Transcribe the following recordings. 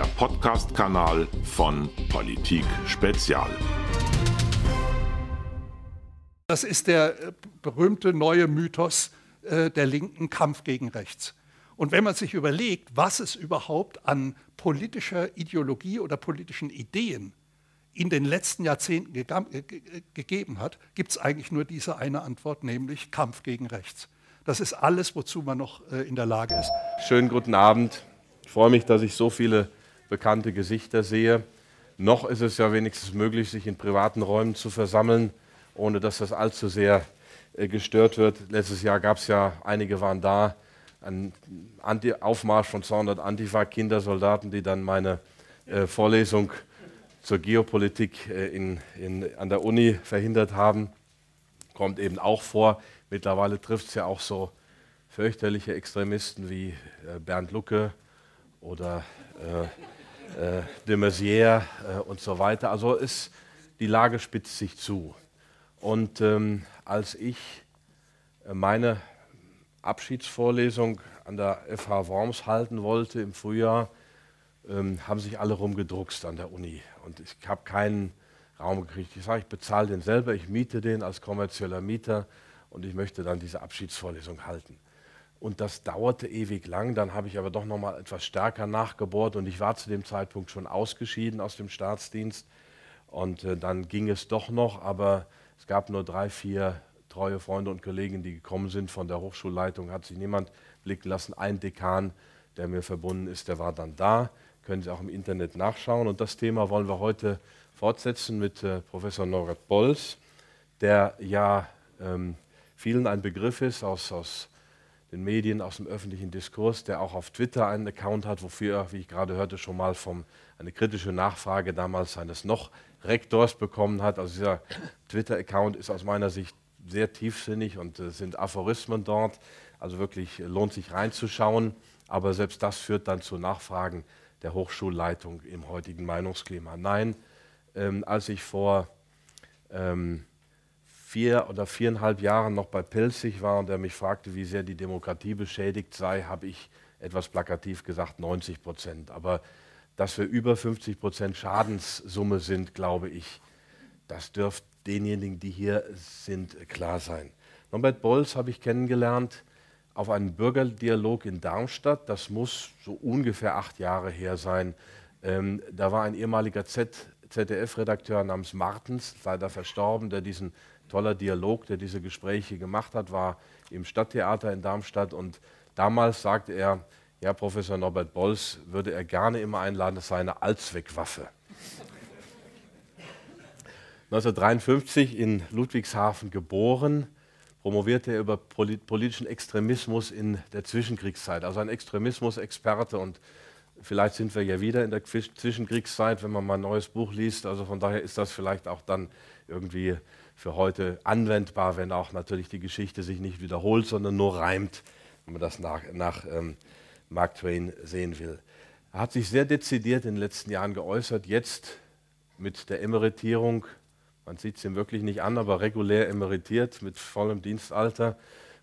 der Podcast-Kanal von Politik Spezial. Das ist der äh, berühmte neue Mythos äh, der linken Kampf gegen rechts. Und wenn man sich überlegt, was es überhaupt an politischer Ideologie oder politischen Ideen in den letzten Jahrzehnten ge ge gegeben hat, gibt es eigentlich nur diese eine Antwort, nämlich Kampf gegen rechts. Das ist alles, wozu man noch äh, in der Lage ist. Schönen guten Abend. Ich freue mich, dass ich so viele bekannte Gesichter sehe. Noch ist es ja wenigstens möglich, sich in privaten Räumen zu versammeln, ohne dass das allzu sehr äh, gestört wird. Letztes Jahr gab es ja, einige waren da, ein Anti Aufmarsch von 200 Antifa-Kindersoldaten, die dann meine äh, Vorlesung zur Geopolitik äh, in, in, an der Uni verhindert haben. Kommt eben auch vor. Mittlerweile trifft es ja auch so fürchterliche Extremisten wie Bernd Lucke oder äh, äh, de Maizière äh, und so weiter. Also ist, die Lage spitzt sich zu. Und ähm, als ich meine Abschiedsvorlesung an der FH Worms halten wollte im Frühjahr, ähm, haben sich alle rumgedruckst an der Uni. Und ich habe keinen Raum gekriegt. Ich sage, ich bezahle den selber, ich miete den als kommerzieller Mieter und ich möchte dann diese Abschiedsvorlesung halten. Und das dauerte ewig lang. Dann habe ich aber doch noch mal etwas stärker nachgebohrt und ich war zu dem Zeitpunkt schon ausgeschieden aus dem Staatsdienst. Und äh, dann ging es doch noch, aber es gab nur drei, vier treue Freunde und Kollegen, die gekommen sind von der Hochschulleitung, hat sich niemand blicken lassen. Ein Dekan, der mir verbunden ist, der war dann da. Können Sie auch im Internet nachschauen. Und das Thema wollen wir heute fortsetzen mit äh, Professor Norbert Bolz, der ja ähm, vielen ein Begriff ist aus, aus den Medien, aus dem öffentlichen Diskurs, der auch auf Twitter einen Account hat, wofür er, wie ich gerade hörte, schon mal vom, eine kritische Nachfrage damals seines noch Rektors bekommen hat. Also dieser Twitter-Account ist aus meiner Sicht sehr tiefsinnig und es äh, sind Aphorismen dort. Also wirklich lohnt sich reinzuschauen. Aber selbst das führt dann zu Nachfragen der Hochschulleitung im heutigen Meinungsklima. Nein, ähm, als ich vor ähm, vier oder viereinhalb Jahren noch bei Pilzig war und er mich fragte, wie sehr die Demokratie beschädigt sei, habe ich etwas plakativ gesagt 90 Prozent. Aber dass wir über 50 Prozent Schadenssumme sind, glaube ich, das dürfte denjenigen, die hier sind, klar sein. Norbert Bolz habe ich kennengelernt auf einem Bürgerdialog in Darmstadt. Das muss so ungefähr acht Jahre her sein. Ähm, da war ein ehemaliger ZDF-Redakteur namens Martens, leider verstorben, der diesen toller Dialog, der diese Gespräche gemacht hat, war im Stadttheater in Darmstadt. Und damals sagte er, ja, Professor Norbert Bolz würde er gerne immer einladen, das sei eine Allzweckwaffe. 1953 in Ludwigshafen geboren, promovierte er über politischen Extremismus in der Zwischenkriegszeit. Also ein Extremismus-Experte und vielleicht sind wir ja wieder in der Zwischenkriegszeit, wenn man mal ein neues Buch liest. Also von daher ist das vielleicht auch dann irgendwie für heute anwendbar, wenn auch natürlich die Geschichte sich nicht wiederholt, sondern nur reimt, wenn man das nach, nach ähm, Mark Twain sehen will. Er hat sich sehr dezidiert in den letzten Jahren geäußert, jetzt mit der Emeritierung man sieht es ihm wirklich nicht an, aber regulär emeritiert mit vollem Dienstalter.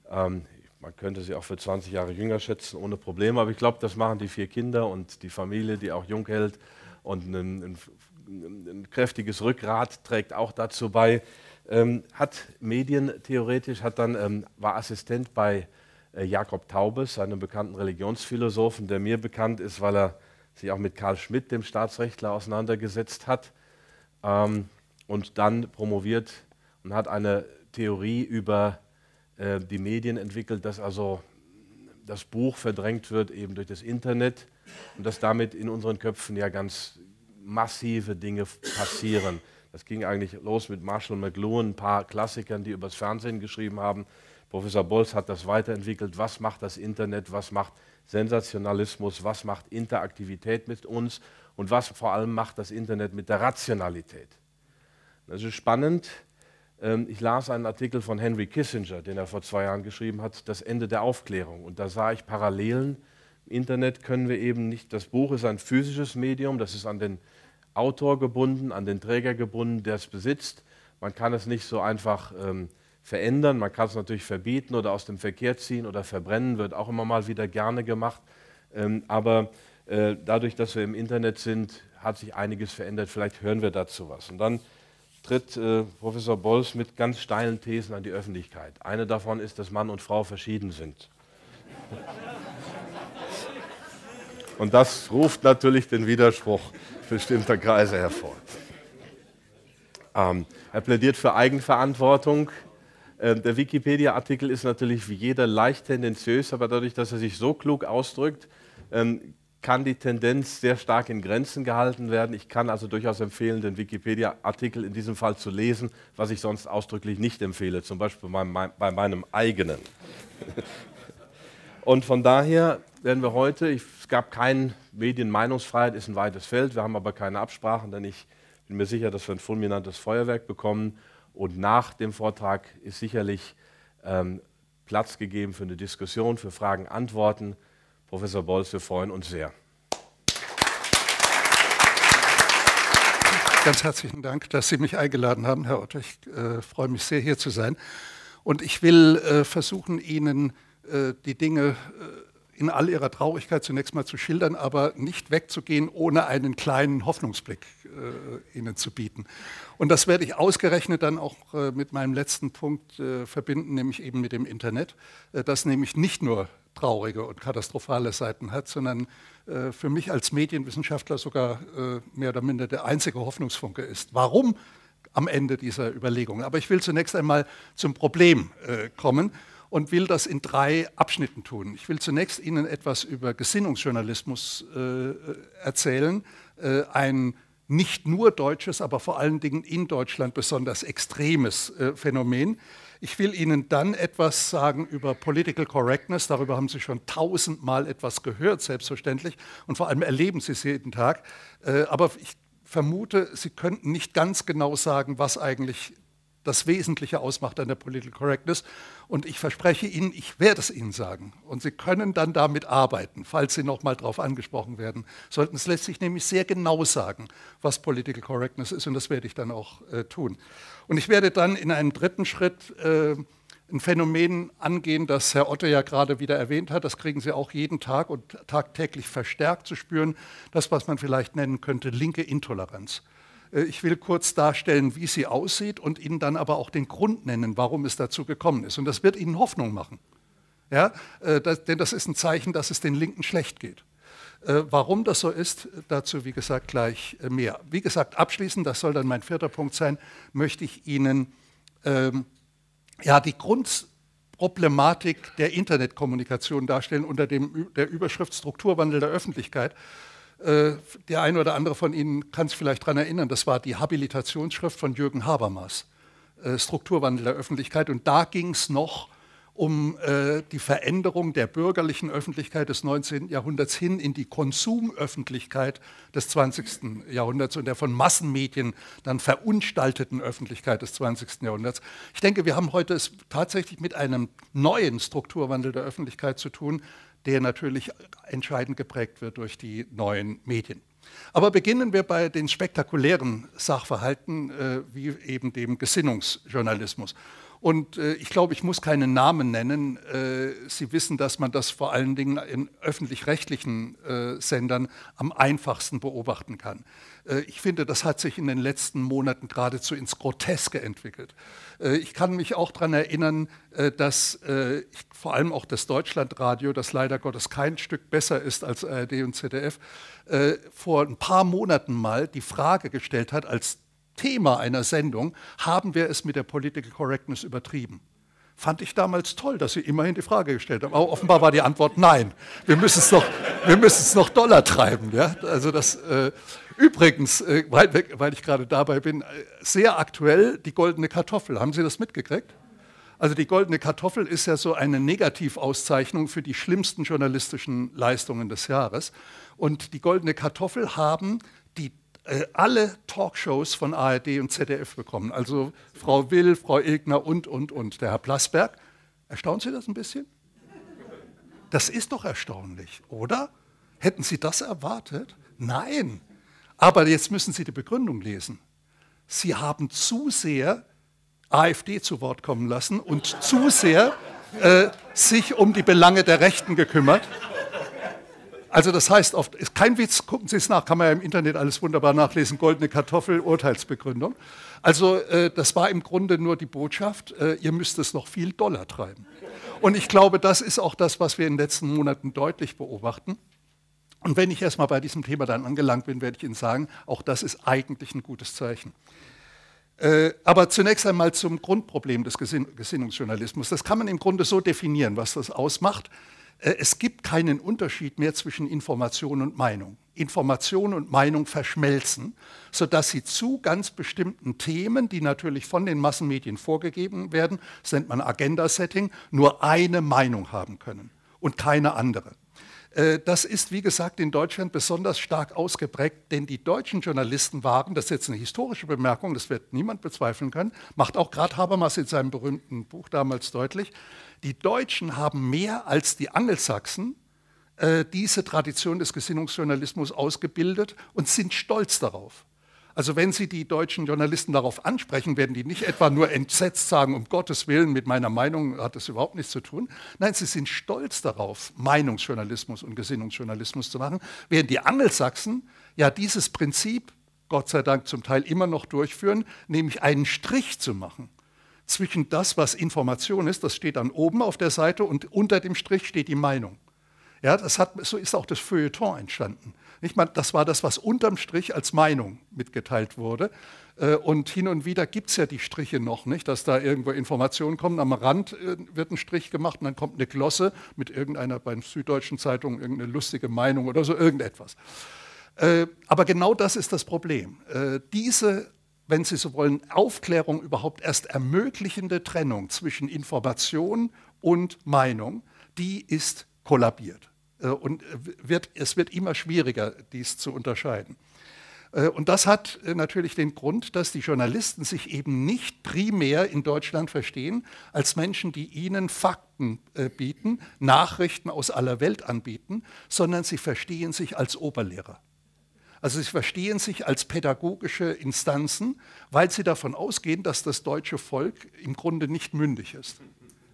Ähm, man könnte sie auch für 20 Jahre jünger schätzen, ohne Probleme. Aber ich glaube, das machen die vier Kinder und die Familie, die auch jung hält. Und ein, ein, ein kräftiges Rückgrat trägt auch dazu bei. Ähm, hat medientheoretisch, hat dann, ähm, war Assistent bei äh, Jakob Taubes, einem bekannten Religionsphilosophen, der mir bekannt ist, weil er sich auch mit Karl Schmidt, dem Staatsrechtler, auseinandergesetzt hat. Ähm, und dann promoviert und hat eine Theorie über äh, die Medien entwickelt, dass also das Buch verdrängt wird eben durch das Internet und dass damit in unseren Köpfen ja ganz massive Dinge passieren. Das ging eigentlich los mit Marshall McLuhan, ein paar Klassikern, die übers Fernsehen geschrieben haben. Professor Bolz hat das weiterentwickelt. Was macht das Internet? Was macht Sensationalismus? Was macht Interaktivität mit uns? Und was vor allem macht das Internet mit der Rationalität? Das ist spannend. Ähm, ich las einen Artikel von Henry Kissinger, den er vor zwei Jahren geschrieben hat, Das Ende der Aufklärung. Und da sah ich Parallelen. Im Internet können wir eben nicht, das Buch ist ein physisches Medium, das ist an den Autor gebunden, an den Träger gebunden, der es besitzt. Man kann es nicht so einfach ähm, verändern, man kann es natürlich verbieten oder aus dem Verkehr ziehen oder verbrennen, wird auch immer mal wieder gerne gemacht. Ähm, aber Äh, dadurch, dass wir im Internet sind, hat sich einiges verändert. Vielleicht hören wir dazu was. Und dann tritt äh, Professor Bolz mit ganz steilen Thesen an die Öffentlichkeit. Eine davon ist, dass Mann und Frau verschieden sind. Und das ruft natürlich den Widerspruch bestimmter Kreise hervor. Ähm, er plädiert für Eigenverantwortung. Ähm, der Wikipedia-Artikel ist natürlich wie jeder leicht tendenziös, aber dadurch, dass er sich so klug ausdrückt, ähm, kann die Tendenz sehr stark in Grenzen gehalten werden. Ich kann also durchaus empfehlen, den Wikipedia-Artikel in diesem Fall zu lesen, was ich sonst ausdrücklich nicht empfehle, zum Beispiel bei, mein, bei meinem eigenen. Und von daher werden wir heute, es gab keine Medienmeinungsfreiheit, ist ein weites Feld, wir haben aber keine Absprachen, denn ich bin mir sicher, dass wir ein fulminantes Feuerwerk bekommen. Und nach dem Vortrag ist sicherlich ähm, Platz gegeben für eine Diskussion, für Fragen, Antworten. Professor Bolz, wir freuen uns sehr. Ganz herzlichen Dank, dass Sie mich eingeladen haben, Herr Otto. Ich äh, freue mich sehr, hier zu sein. Und ich will äh, versuchen, Ihnen äh, die Dinge äh, in all ihrer Traurigkeit zunächst mal zu schildern, aber nicht wegzugehen, ohne einen kleinen Hoffnungsblick äh, Ihnen zu bieten. Und das werde ich ausgerechnet dann auch äh, mit meinem letzten Punkt verbinden, nämlich eben mit dem Internet, das nämlich nicht nur traurige und katastrophale Seiten hat, sondern äh, für mich als Medienwissenschaftler sogar äh, mehr oder minder der einzige Hoffnungsfunke ist. Warum am Ende dieser Überlegungen? Aber ich will zunächst einmal zum Problem äh, kommen und will das in drei Abschnitten tun. Ich will zunächst Ihnen etwas über Gesinnungsjournalismus äh, erzählen, äh, ein nicht nur deutsches, aber vor allen Dingen in Deutschland besonders extremes äh, Phänomen. Ich will Ihnen dann etwas sagen über Political Correctness. Darüber haben Sie schon tausendmal etwas gehört, selbstverständlich. Und vor allem erleben Sie es jeden Tag. Äh, aber ich vermute, Sie könnten nicht ganz genau sagen, was eigentlich das Wesentliche ausmacht an der Political Correctness. Und ich verspreche Ihnen, ich werde es Ihnen sagen. Und Sie können dann damit arbeiten, falls Sie noch mal darauf angesprochen werden. Sollten es letztlich nämlich sehr genau sagen, was Political Correctness ist. Und das werde ich dann auch äh, tun. Und ich werde dann in einem dritten Schritt äh, ein Phänomen angehen, das Herr Otto ja gerade wieder erwähnt hat. Das kriegen Sie auch jeden Tag und tagtäglich verstärkt zu spüren. Das, was man vielleicht nennen könnte, linke Intoleranz. Äh, ich will kurz darstellen, wie sie aussieht und Ihnen dann aber auch den Grund nennen, warum es dazu gekommen ist. Und das wird Ihnen Hoffnung machen. Ja, äh, das, denn das ist ein Zeichen, dass es den Linken schlecht geht. Äh, warum das so ist, dazu wie gesagt gleich mehr. Wie gesagt, abschließend, das soll dann mein vierter Punkt sein, möchte ich Ihnen ähm, ja, die Grundproblematik der Internetkommunikation darstellen unter dem, der Überschrift Strukturwandel der Öffentlichkeit. Äh, der eine oder andere von Ihnen kann sich vielleicht daran erinnern, das war die Habilitationsschrift von Jürgen Habermas, äh, Strukturwandel der Öffentlichkeit. Und da ging es noch um äh, die Veränderung der bürgerlichen Öffentlichkeit des 19. Jahrhunderts hin in die Konsumöffentlichkeit des 20. Jahrhunderts und der von Massenmedien dann verunstalteten Öffentlichkeit des 20. Jahrhunderts. Ich denke, wir haben heute es tatsächlich mit einem neuen Strukturwandel der Öffentlichkeit zu tun, der natürlich entscheidend geprägt wird durch die neuen Medien. Aber beginnen wir bei den spektakulären Sachverhalten, äh, wie eben dem Gesinnungsjournalismus. Und äh, ich glaube, ich muss keinen Namen nennen. Äh, Sie wissen, dass man das vor allen Dingen in öffentlich-rechtlichen äh, Sendern am einfachsten beobachten kann. Äh, ich finde, das hat sich in den letzten Monaten geradezu ins Groteske entwickelt. Äh, ich kann mich auch daran erinnern, äh, dass ich, vor allem auch das Deutschlandradio, das leider Gottes kein Stück besser ist als ARD und ZDF, vor ein paar Monaten mal die Frage gestellt hat, als Thema einer Sendung, haben wir es mit der Political Correctness übertrieben? Fand ich damals toll, dass Sie immerhin die Frage gestellt haben. Aber offenbar war die Antwort nein. Wir müssen es noch, noch Dollar treiben. Ja? Also das, äh, übrigens, äh, weil, weil, ich gerade dabei bin, äh, sehr aktuell die goldene Kartoffel. Haben Sie das mitgekriegt? Also die goldene Kartoffel ist ja so eine Negativauszeichnung für die schlimmsten journalistischen Leistungen des Jahres. Und die goldene Kartoffel haben alle Talkshows von ARD und ZDF bekommen. Also Frau Will, Frau Ilgner und, und, und. Der Herr Plasberg. Erstaunt Sie das ein bisschen? Das ist doch erstaunlich, oder? Hätten Sie das erwartet? Nein. Aber jetzt müssen Sie die Begründung lesen. Sie haben zu sehr AfD zu Wort kommen lassen und zu sehr äh, sich um die Belange der Rechten gekümmert Also das heißt, oft, ist kein Witz, gucken Sie es nach, kann man ja im Internet alles wunderbar nachlesen, goldene Kartoffel, Urteilsbegründung. Also äh, das war im Grunde nur die Botschaft, äh, ihr müsst es noch viel doller treiben. Und ich glaube, das ist auch das, was wir in den letzten Monaten deutlich beobachten. Und wenn ich erstmal bei diesem Thema dann angelangt bin, werde ich Ihnen sagen, auch das ist eigentlich ein gutes Zeichen. Äh, aber zunächst einmal zum Grundproblem des Gesinn Gesinnungsjournalismus. Das kann man im Grunde so definieren, was das ausmacht. Äh, es gibt keinen Unterschied mehr zwischen Information und Meinung. Information und Meinung verschmelzen, sodass sie zu ganz bestimmten Themen, die natürlich von den Massenmedien vorgegeben werden, das nennt man Agenda-Setting, nur eine Meinung haben können und keine andere. Äh, das ist, wie gesagt, in Deutschland besonders stark ausgeprägt, denn die deutschen Journalisten waren, das ist jetzt eine historische Bemerkung, das wird niemand bezweifeln können, macht auch gerade Habermas in seinem berühmten Buch damals deutlich, die Deutschen haben mehr als die Angelsachsen äh, diese Tradition des Gesinnungsjournalismus ausgebildet und sind stolz darauf. Also wenn Sie die deutschen Journalisten darauf ansprechen, werden die nicht etwa nur entsetzt sagen, um Gottes Willen, mit meiner Meinung hat das überhaupt nichts zu tun. Nein, sie sind stolz darauf, Meinungsjournalismus und Gesinnungsjournalismus zu machen, während die Angelsachsen ja dieses Prinzip, Gott sei Dank, zum Teil immer noch durchführen, nämlich einen Strich zu machen zwischen das, was Information ist, das steht dann oben auf der Seite und unter dem Strich steht die Meinung. Ja, das hat, so ist auch das Feuilleton entstanden. Nicht mal, das war das, was unterm Strich als Meinung mitgeteilt wurde. Äh, und hin und wieder gibt es ja die Striche noch, nicht, dass da irgendwo Informationen kommen. Am Rand äh, wird ein Strich gemacht und dann kommt eine Glosse mit irgendeiner bei Süddeutschen Zeitung irgendeine lustige Meinung oder so irgendetwas. Äh, aber genau das ist das Problem. Diese, wenn Sie so wollen, Aufklärung überhaupt erst ermöglichende Trennung zwischen Information und Meinung, die ist kollabiert. Äh, und wird, es wird immer schwieriger, dies zu unterscheiden. Äh, und das hat äh, natürlich den Grund, dass die Journalisten sich eben nicht primär in Deutschland verstehen als Menschen, die ihnen Fakten bieten, Nachrichten aus aller Welt anbieten, sondern sie verstehen sich als Oberlehrer. Also sie verstehen sich als pädagogische Instanzen, weil sie davon ausgehen, dass das deutsche Volk im Grunde nicht mündig ist.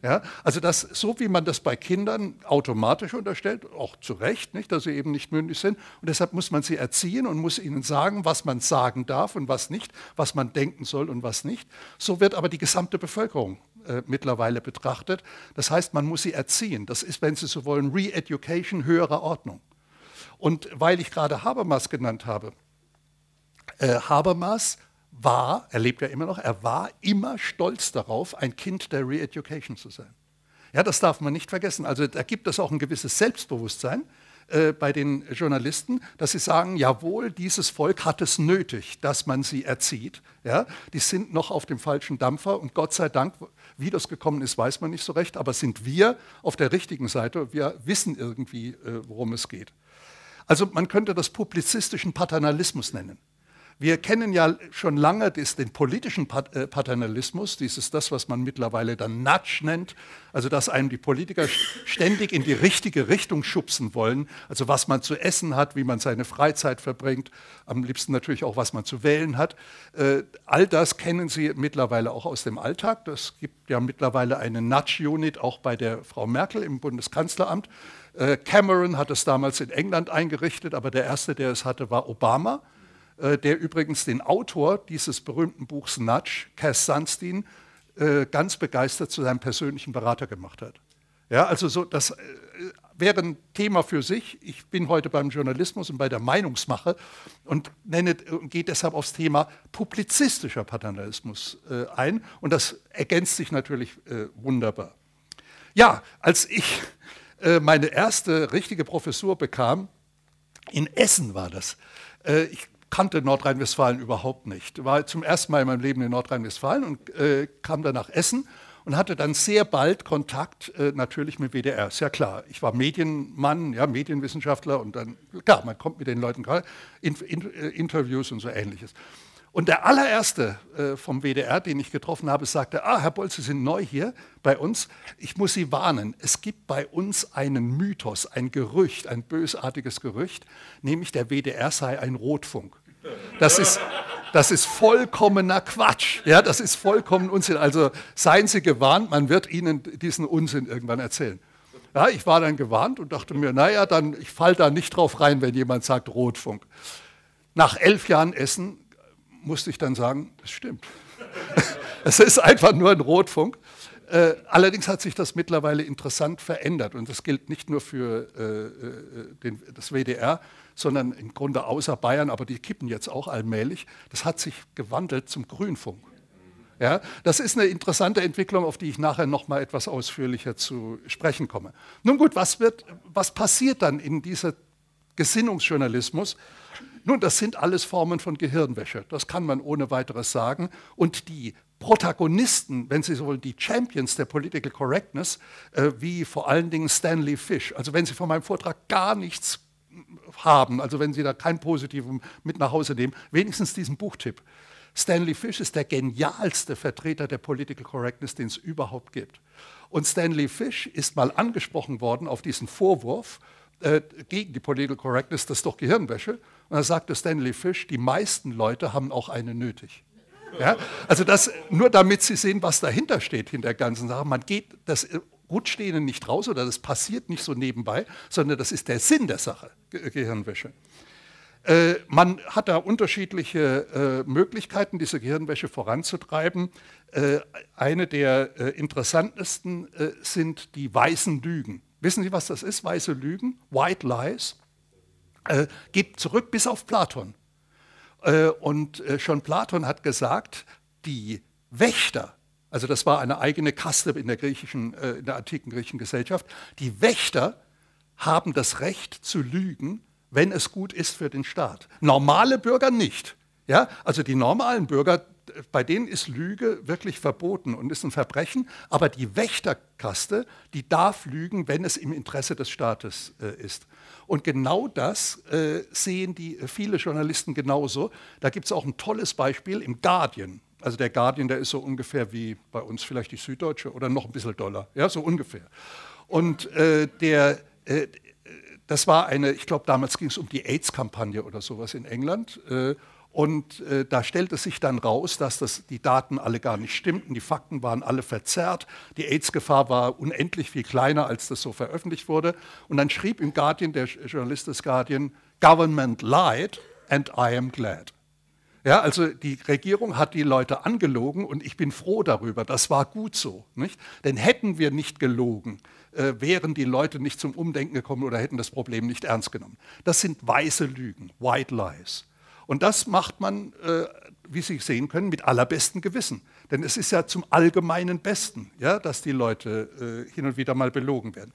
Ja, also das, so wie man das bei Kindern automatisch unterstellt, auch zu Recht, nicht, dass sie eben nicht mündig sind. Und deshalb muss man sie erziehen und muss ihnen sagen, was man sagen darf und was nicht, was man denken soll und was nicht. So wird aber die gesamte Bevölkerung äh, mittlerweile betrachtet. Das heißt, man muss sie erziehen. Das ist, wenn Sie so wollen, Re-Education höherer Ordnung. Und weil ich gerade Habermas genannt habe, äh, Habermas war, er lebt ja immer noch, er war immer stolz darauf, ein Kind der Re-Education zu sein. Ja, das darf man nicht vergessen. Also da gibt es auch ein gewisses Selbstbewusstsein äh, bei den Journalisten, dass sie sagen, jawohl, dieses Volk hat es nötig, dass man sie erzieht. Ja, die sind noch auf dem falschen Dampfer und Gott sei Dank, wie das gekommen ist, weiß man nicht so recht, aber sind wir auf der richtigen Seite, wir wissen irgendwie, äh, worum es geht. Also man könnte das publizistischen Paternalismus nennen. Wir kennen ja schon lange den politischen äh, Paternalismus, dieses das, was man mittlerweile dann Nudge nennt, also dass einem die Politiker ständig in die richtige Richtung schubsen wollen, also was man zu essen hat, wie man seine Freizeit verbringt, am liebsten natürlich auch, was man zu wählen hat. Äh, all das kennen Sie mittlerweile auch aus dem Alltag. Das gibt ja mittlerweile eine Nudge-Unit auch bei der Frau Merkel im Bundeskanzleramt. Äh, Cameron hat es damals in England eingerichtet, aber der erste, der es hatte, war Obama. Äh, der übrigens den Autor dieses berühmten Buchs Nudge, Cass Sunstein, äh, ganz begeistert zu seinem persönlichen Berater gemacht hat. Ja, also so, das wäre ein Thema für sich. Ich bin heute beim Journalismus und bei der Meinungsmache und nenne, gehe deshalb aufs Thema publizistischer Paternalismus äh, ein. Und das ergänzt sich natürlich äh, wunderbar. Ja, als ich äh, meine erste richtige Professur bekam, in Essen war das. ich kannte Nordrhein-Westfalen überhaupt nicht. War zum ersten Mal in meinem Leben in Nordrhein-Westfalen und äh, kam dann nach Essen und hatte dann sehr bald Kontakt äh, natürlich mit WDR. Ist ja klar, ich war Medienmann, ja, Medienwissenschaftler und dann, klar, man kommt mit den Leuten gerade, in, in, äh, Interviews und so ähnliches. Und der allererste äh, vom WDR, den ich getroffen habe, sagte, ah, Herr Boll, Sie sind neu hier bei uns. Ich muss Sie warnen, es gibt bei uns einen Mythos, ein Gerücht, ein bösartiges Gerücht, nämlich der WDR sei ein Rotfunk. Das ist, das ist vollkommener Quatsch. Ja, das ist vollkommen Unsinn. Also seien Sie gewarnt, man wird Ihnen diesen Unsinn irgendwann erzählen. Ja, ich war dann gewarnt und dachte mir, naja, dann, ich falle da nicht drauf rein, wenn jemand sagt Rotfunk. Nach elf Jahren Essen musste ich dann sagen, es stimmt. es ist einfach nur ein Rotfunk. Äh, allerdings hat sich das mittlerweile interessant verändert und das gilt nicht nur für äh, äh den, das WDR, sondern im Grunde außer Bayern, aber die kippen jetzt auch allmählich. Das hat sich gewandelt zum Grünfunk. Ja, das ist eine interessante Entwicklung, auf die ich nachher noch mal etwas ausführlicher zu sprechen komme. Nun gut, was, wird, was passiert dann in diesem Gesinnungsjournalismus? Nun, das sind alles Formen von Gehirnwäsche. Das kann man ohne weiteres sagen. Und die Protagonisten, wenn Sie so wollen, die Champions der Political Correctness, äh, wie vor allen Dingen Stanley Fish. Also wenn Sie von meinem Vortrag gar nichts haben, also wenn Sie da kein Positiven mit nach Hause nehmen, wenigstens diesen Buchtipp. Stanley Fish ist der genialste Vertreter der Political Correctness, den es überhaupt gibt. Und Stanley Fish ist mal angesprochen worden auf diesen Vorwurf äh, gegen die Political Correctness, das ist doch Gehirnwäsche. Und da sagte Stanley Fish, die meisten Leute haben auch eine nötig. Ja? Also das, nur damit Sie sehen, was dahinter steht, hinter der ganzen Sache. Man geht, das rutscht Ihnen nicht raus oder das passiert nicht so nebenbei, sondern das ist der Sinn der Sache, Gehirnwäsche. Äh, man hat da unterschiedliche äh, Möglichkeiten, diese Gehirnwäsche voranzutreiben. Äh, eine der äh, interessantesten äh, sind die weißen Lügen. Wissen Sie, was das ist, weiße Lügen? White Lies. Äh, geht zurück bis auf Platon. und schon Platon hat gesagt, die Wächter, also das war eine eigene Kaste in der, griechischen, in der antiken griechischen Gesellschaft, die Wächter haben das Recht zu lügen, wenn es gut ist für den Staat. Normale Bürger nicht. Ja? Also die normalen Bürger, bei denen ist Lüge wirklich verboten und ist ein Verbrechen, aber die Wächterkaste, die darf lügen, wenn es im Interesse des Staates äh, ist. Und genau das äh, sehen die äh, viele Journalisten genauso. Da gibt es auch ein tolles Beispiel im Guardian. Also der Guardian, der ist so ungefähr wie bei uns vielleicht die Süddeutsche oder noch ein bisschen doller, ja, so ungefähr. Und äh, der, äh, das war eine, ich glaube, damals ging es um die AIDS-Kampagne oder sowas in England. Und äh, da stellte sich dann raus, dass das, die Daten alle gar nicht stimmten, die Fakten waren alle verzerrt, die AIDS-Gefahr war unendlich viel kleiner, als das so veröffentlicht wurde. Und dann schrieb im Guardian, der Journalist des Guardian, Government lied and I am glad. Ja, also die Regierung hat die Leute angelogen und ich bin froh darüber. Das war gut so. Nicht? Denn hätten wir nicht gelogen, äh, wären die Leute nicht zum Umdenken gekommen oder hätten das Problem nicht ernst genommen. Das sind weiße Lügen, White Lies. Und das macht man, äh, wie Sie sehen können, mit allerbestem Gewissen. Denn es ist ja zum allgemeinen Besten, ja, dass die Leute äh, hin und wieder mal belogen werden.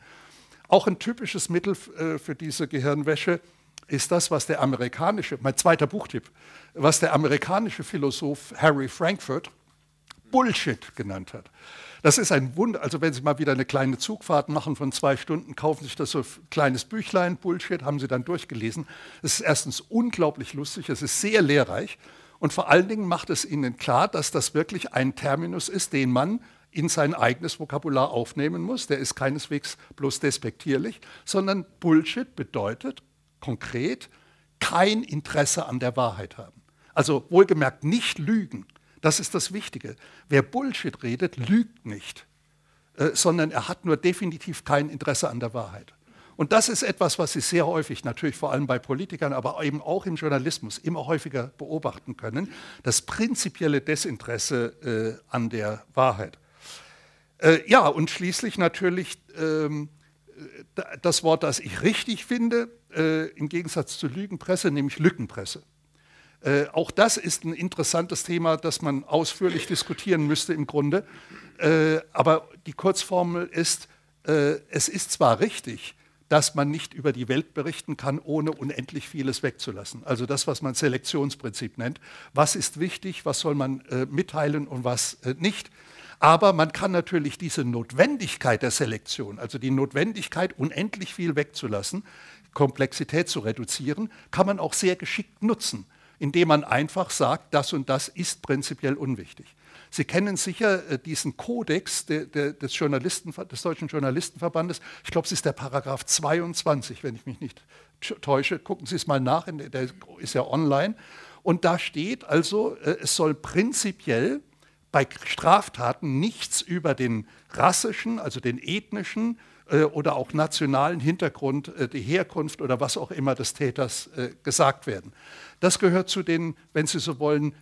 Auch ein typisches Mittel äh, für diese Gehirnwäsche ist das, was der amerikanische, mein zweiter Buchtipp, was der amerikanische Philosoph Harry Frankfurt Bullshit genannt hat. Das ist ein Wunder. Also wenn Sie mal wieder eine kleine Zugfahrt machen von zwei Stunden, kaufen sich das so ein kleines Büchlein, Bullshit, haben Sie dann durchgelesen. Es ist erstens unglaublich lustig, es ist sehr lehrreich und vor allen Dingen macht es Ihnen klar, dass das wirklich ein Terminus ist, den man in sein eigenes Vokabular aufnehmen muss. Der ist keineswegs bloß despektierlich, sondern Bullshit bedeutet konkret kein Interesse an der Wahrheit haben. Also wohlgemerkt nicht lügen, das ist das Wichtige. Wer Bullshit redet, lügt nicht, äh, sondern er hat nur definitiv kein Interesse an der Wahrheit. Und das ist etwas, was Sie sehr häufig, natürlich vor allem bei Politikern, aber eben auch im Journalismus immer häufiger beobachten können, das prinzipielle Desinteresse äh, an der Wahrheit. Äh, ja, und schließlich natürlich ähm, das Wort, das ich richtig finde, äh, im Gegensatz zur Lügenpresse, nämlich Lückenpresse. Äh, auch das ist ein interessantes Thema, das man ausführlich diskutieren müsste im Grunde. Äh, aber die Kurzformel ist, äh, es ist zwar richtig, dass man nicht über die Welt berichten kann, ohne unendlich vieles wegzulassen. Also das, was man Selektionsprinzip nennt. Was ist wichtig, was soll man äh, mitteilen und was äh, nicht. Aber man kann natürlich diese Notwendigkeit der Selektion, also die Notwendigkeit, unendlich viel wegzulassen, Komplexität zu reduzieren, kann man auch sehr geschickt nutzen indem man einfach sagt, das und das ist prinzipiell unwichtig. Sie kennen sicher äh, diesen Kodex de, de, des, des, Deutschen Journalistenverbandes. Ich glaube, es ist der Paragraph 22, wenn ich mich nicht täusche. Gucken Sie es mal nach, der ist ja online. Und da steht also, äh, es soll prinzipiell bei Straftaten nichts über den rassischen, also den ethnischen äh, oder auch nationalen Hintergrund, äh, die Herkunft oder was auch immer des Täters äh, gesagt werden. Das gehört zu den, wenn Sie so wollen,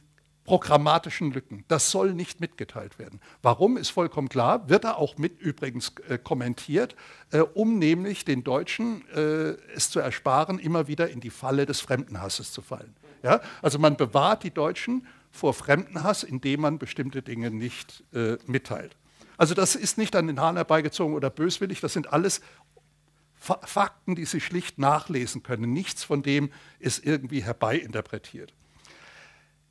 programmatischen Lücken. Das soll nicht mitgeteilt werden. Warum ist vollkommen klar, wird da auch mit übrigens äh, kommentiert, äh, um nämlich den Deutschen äh, es zu ersparen, immer wieder in die Falle des Fremdenhasses zu fallen. Ja? Also man bewahrt die Deutschen vor Fremdenhass, indem man bestimmte Dinge nicht äh, mitteilt. Also das ist nicht an den Haaren herbeigezogen oder böswillig, das sind alles Fa Fakten, die Sie schlicht nachlesen können. Nichts von dem ist irgendwie herbeiinterpretiert.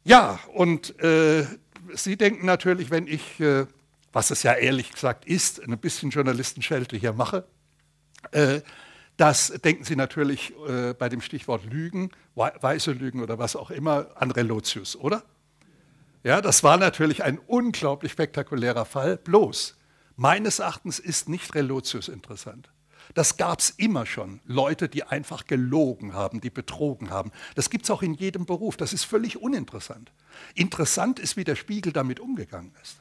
Ja, und äh, Sie denken natürlich, wenn ich, äh, was es ja ehrlich gesagt ist, ein bisschen Journalistenschelte hier mache, äh, das denken Sie natürlich äh, bei dem Stichwort Lügen, weiße Lügen oder was auch immer, an Relotius, oder? Ja, das war natürlich ein unglaublich spektakulärer Fall. Bloß, meines Erachtens ist nicht Relotius interessant. Das gab es immer schon. Leute, die einfach gelogen haben, die betrogen haben. Das gibt es auch in jedem Beruf. Das ist völlig uninteressant. Interessant ist, wie der Spiegel damit umgegangen ist.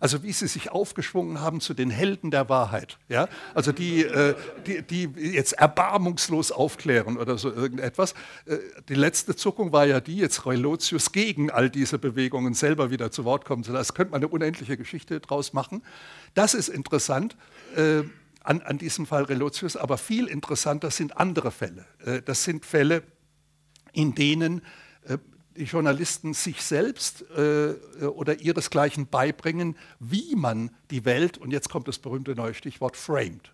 Also wie sie sich aufgeschwungen haben zu den Helden der Wahrheit. Ja? Also die, äh, die, die jetzt erbarmungslos aufklären oder so irgendetwas. Äh, die letzte Zuckung war ja die, jetzt Relotius gegen all diese Bewegungen selber wieder zu Wort kommen zu lassen. Das könnte man eine unendliche Geschichte draus machen. Das ist interessant. Äh, an, an diesem Fall Relotius, aber viel interessanter sind andere Fälle. Äh, das sind Fälle, in denen die Journalisten sich selbst äh, oder ihresgleichen beibringen, wie man die Welt, und jetzt kommt das berühmte neue Stichwort, framed.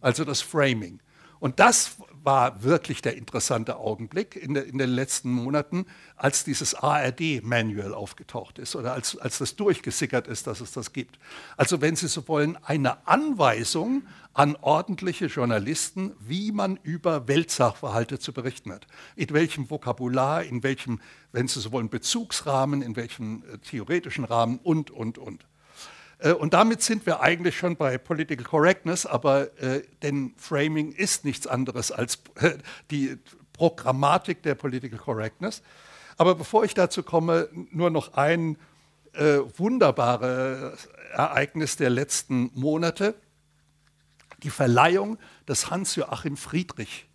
Also das Framing. Und das war wirklich der interessante Augenblick in, de, in den letzten Monaten, als dieses ARD-Manual aufgetaucht ist oder als, als das durchgesickert ist, dass es das gibt. Also wenn Sie so wollen, eine Anweisung an ordentliche Journalisten, wie man über Weltsachverhalte zu berichten hat. In welchem Vokabular, in welchem, wenn Sie so wollen, Bezugsrahmen, in welchem äh, theoretischen Rahmen und, und, und. Äh, und damit sind wir eigentlich schon bei Political Correctness, aber äh, denn Framing ist nichts anderes als äh, die Programmatik der Political Correctness. Aber bevor ich dazu komme, nur noch ein äh, wunderbares Ereignis der letzten Monate, die Verleihung des Hans-Joachim Friedrich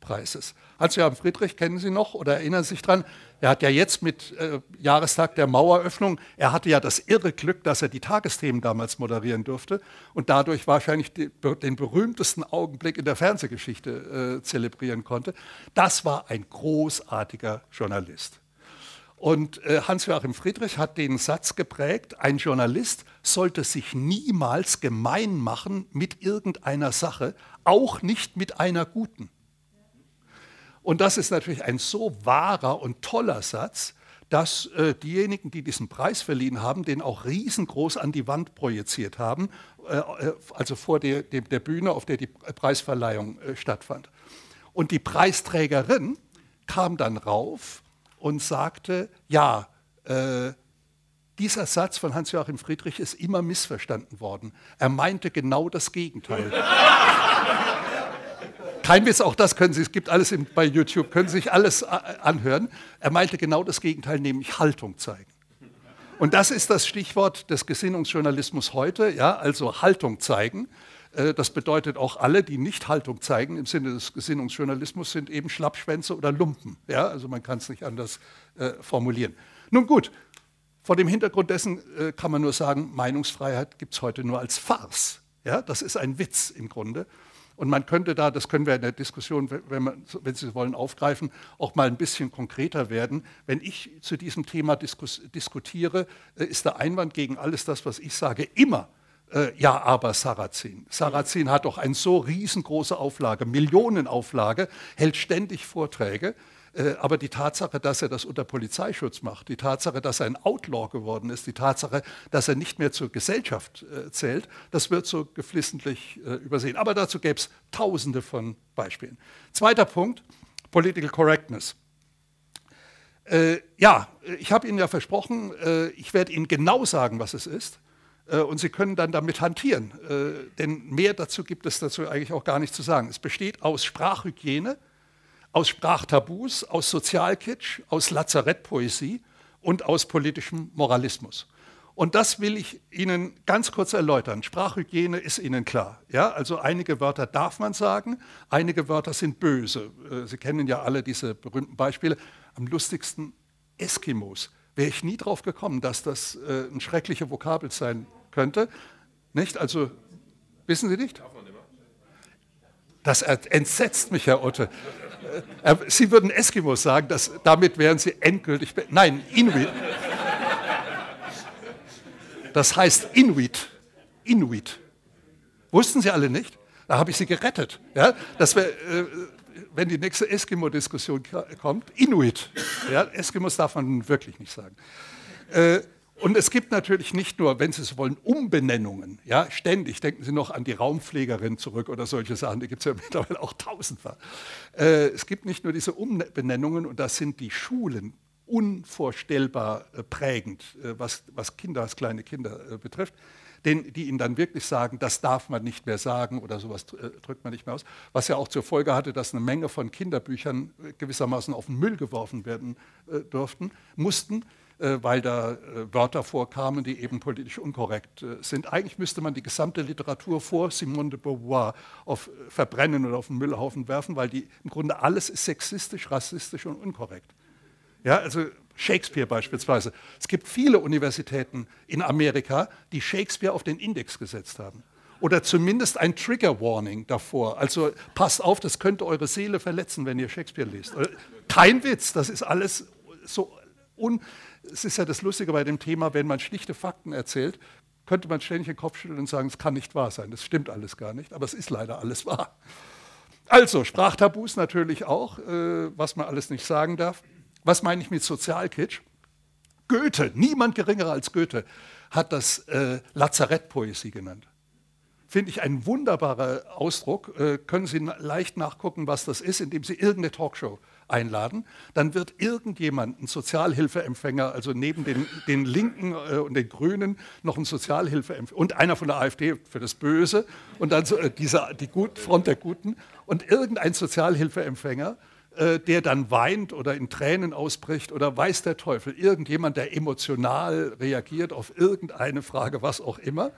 Preises. Hans-Joachim Friedrich kennen Sie noch oder erinnern Sie sich dran? Er hat ja jetzt mit äh, Jahrestag der Maueröffnung, er hatte ja das irre Glück, dass er die Tagesthemen damals moderieren durfte und dadurch wahrscheinlich die, den berühmtesten Augenblick in der Fernsehgeschichte äh, zelebrieren konnte. Das war ein großartiger Journalist. Und äh, Hans-Joachim Friedrich hat den Satz geprägt, ein Journalist sollte sich niemals gemein machen mit irgendeiner Sache, auch nicht mit einer guten. Und das ist natürlich ein so wahrer und toller Satz, dass äh, diejenigen, die diesen Preis verliehen haben, den auch riesengroß an die Wand projiziert haben, äh, äh also vor der, der, Bühne, auf der die Preisverleihung äh, stattfand. Und die Preisträgerin kam dann rauf und sagte, ja, äh, dieser Satz von Hans-Joachim Friedrich ist immer missverstanden worden. Er meinte genau das Gegenteil. Kein Witz, auch das können Sie, es gibt alles in, bei YouTube, können Sie sich alles äh, anhören. Er meinte genau das Gegenteil, nämlich Haltung zeigen. Und das ist das Stichwort des Gesinnungsjournalismus heute, ja, also Haltung zeigen. Äh, das bedeutet auch alle, die nicht Haltung zeigen im Sinne des Gesinnungsjournalismus, sind eben Schlappschwänze oder Lumpen. Ja, also man kann es nicht anders äh, formulieren. Nun gut, vor dem Hintergrund dessen äh, kann man nur sagen, Meinungsfreiheit gibt es heute nur als Farce. Ja, das ist ein Witz im Grunde. Und man könnte da, das können wir in der Diskussion, wenn, man, wenn Sie wollen, aufgreifen, auch mal ein bisschen konkreter werden. Wenn ich zu diesem Thema diskus, diskutiere, äh, ist der Einwand gegen alles das, was ich sage, immer, äh, ja, aber Sarrazin. Sarrazin hat doch eine so riesengroße Auflage, Millionenauflage, hält ständig Vorträge. Äh, aber die Tatsache, dass er das unter Polizeischutz macht, die Tatsache, dass er ein Outlaw geworden ist, die Tatsache, dass er nicht mehr zur Gesellschaft äh, zählt, das wird so geflissentlich äh, übersehen. Aber dazu gäbe es tausende von Beispielen. Zweiter Punkt, Political Correctness. ja, ich habe Ihnen ja versprochen, ich werde Ihnen genau sagen, was es ist. Und Sie können dann damit hantieren. Denn mehr dazu gibt es dazu eigentlich auch gar nicht zu sagen. Es besteht aus Sprachhygiene, aus Sprachtabus, aus Sozialkitsch, aus Lazarettpoesie und aus politischem Moralismus. Und das will ich Ihnen ganz kurz erläutern. Sprachhygiene ist Ihnen klar. Ja? Also einige Wörter darf man sagen, einige Wörter sind böse. Äh, Sie kennen ja alle diese berühmten Beispiele. Am lustigsten Eskimos. Wäre ich nie drauf gekommen, dass das äh, ein schrecklicher Vokabel sein könnte. Nicht? Also, wissen Sie nicht? Das entsetzt mich, Herr Otte. Äh, Sie würden Eskimos sagen, dass, damit wären Sie endgültig. Nein, Inuit. Das heißt Inuit. Inuit. Wussten Sie alle nicht? Da habe ich Sie gerettet. Ja? Das wär, äh, wenn die nächste Eskimo-Diskussion kommt, Inuit. Ja? Eskimos darf man wirklich nicht sagen. Äh, und es gibt natürlich nicht nur, wenn Sie es wollen, Umbenennungen. Ja, ständig denken Sie noch an die Raumpflegerin zurück oder solche Sachen. Die gibt es ja mittlerweile auch tausendfach. Äh, es gibt nicht nur diese Umbenennungen und das sind die Schulen unvorstellbar äh, prägend, äh, was, was Kinder, was kleine Kinder äh, betrifft, den, die ihnen dann wirklich sagen, das darf man nicht mehr sagen oder sowas drückt man nicht mehr aus. Was ja auch zur Folge hatte, dass eine Menge von Kinderbüchern gewissermaßen auf den Müll geworfen werden durften, mussten, weil da Wörter vorkamen, die eben politisch unkorrekt sind. Eigentlich müsste man die gesamte Literatur vor Simone de Beauvoir auf Verbrennen oder auf den Müllhaufen werfen, weil die im Grunde alles ist sexistisch, rassistisch und unkorrekt. Ja, also Shakespeare beispielsweise. Es gibt viele Universitäten in Amerika, die Shakespeare auf den Index gesetzt haben. Oder zumindest ein Trigger Warning davor. Also passt auf, das könnte eure Seele verletzen, wenn ihr Shakespeare liest. Äh, kein Witz, das ist alles so un. Es ist ja das Lustige bei dem Thema, wenn man schlichte Fakten erzählt, könnte man ständig den Kopf schütteln und sagen, es kann nicht wahr sein. Das stimmt alles gar nicht, aber es ist leider alles wahr. Also, Sprachtabus natürlich auch, äh, was man alles nicht sagen darf. Was meine ich mit Sozialkitsch? Goethe, niemand geringerer als Goethe, hat das äh, Lazarettpoesie genannt. Finde ich ein wunderbarer Ausdruck. Äh, können Sie leicht nachgucken, was das ist, indem Sie irgendeine Talkshow einladen. Dann wird irgendjemand, ein Sozialhilfeempfänger, also neben den, den Linken äh, und den Grünen noch ein Sozialhilfeempfänger und einer von der AfD für das Böse und dann so, äh, diese, die Gut, Front der Guten und irgendein Sozialhilfeempfänger äh, der dann weint oder in Tränen ausbricht oder weiß der Teufel, irgendjemand, der emotional reagiert auf irgendeine Frage, was auch immer.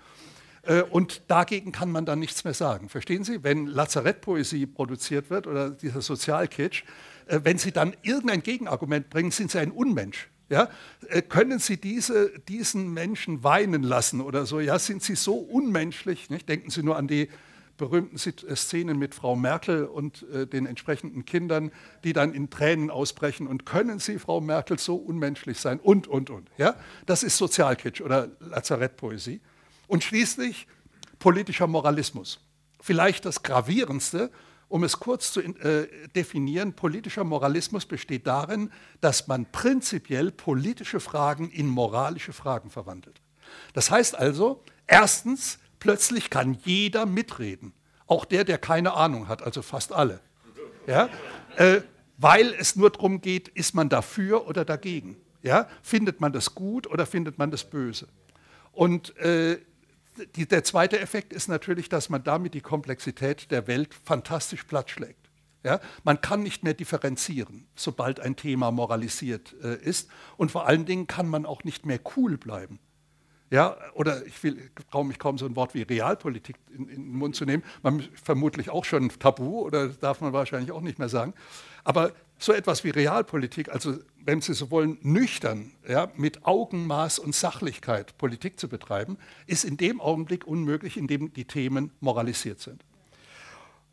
Äh, und dagegen kann man dann nichts mehr sagen. Verstehen Sie? Wenn Lazarettpoesie produziert wird oder dieser Sozialkitsch, wenn Sie dann irgendein Gegenargument bringen, sind Sie ein Unmensch. Ja? Können Sie diese, diesen Menschen weinen lassen oder so? Ja, sind Sie so unmenschlich? Nicht? Denken Sie nur an die berühmten äh, Szenen mit Frau Merkel und äh, den entsprechenden Kindern, die dann in Tränen ausbrechen. Und können Sie, Frau Merkel, so unmenschlich sein? Und, und, und. Ja? Das ist Sozialkitsch oder Lazarettpoesie. Und schließlich politischer Moralismus. Vielleicht das Gravierendste, um es kurz zu äh, definieren, politischer Moralismus besteht darin, dass man prinzipiell politische Fragen in moralische Fragen verwandelt. Das heißt also, erstens, Plötzlich kann jeder mitreden, auch der, der keine Ahnung hat, also fast alle. Ja? Äh, weil es nur darum geht, ist man dafür oder dagegen. Ja? Findet man das gut oder findet man das böse? Und äh, die, der zweite Effekt ist natürlich, dass man damit die Komplexität der Welt fantastisch plattschlägt. Ja? Man kann nicht mehr differenzieren, sobald ein Thema moralisiert äh, ist. Und vor allen Dingen kann man auch nicht mehr cool bleiben. Ja, oder ich will, traue mich kaum so ein Wort wie Realpolitik in, in, den Mund zu nehmen. Man vermutlich auch schon tabu oder darf man wahrscheinlich auch nicht mehr sagen. Aber so etwas wie Realpolitik, also wenn Sie so wollen, nüchtern, ja, mit Augenmaß und Sachlichkeit Politik zu betreiben, ist in dem Augenblick unmöglich, in dem die Themen moralisiert sind.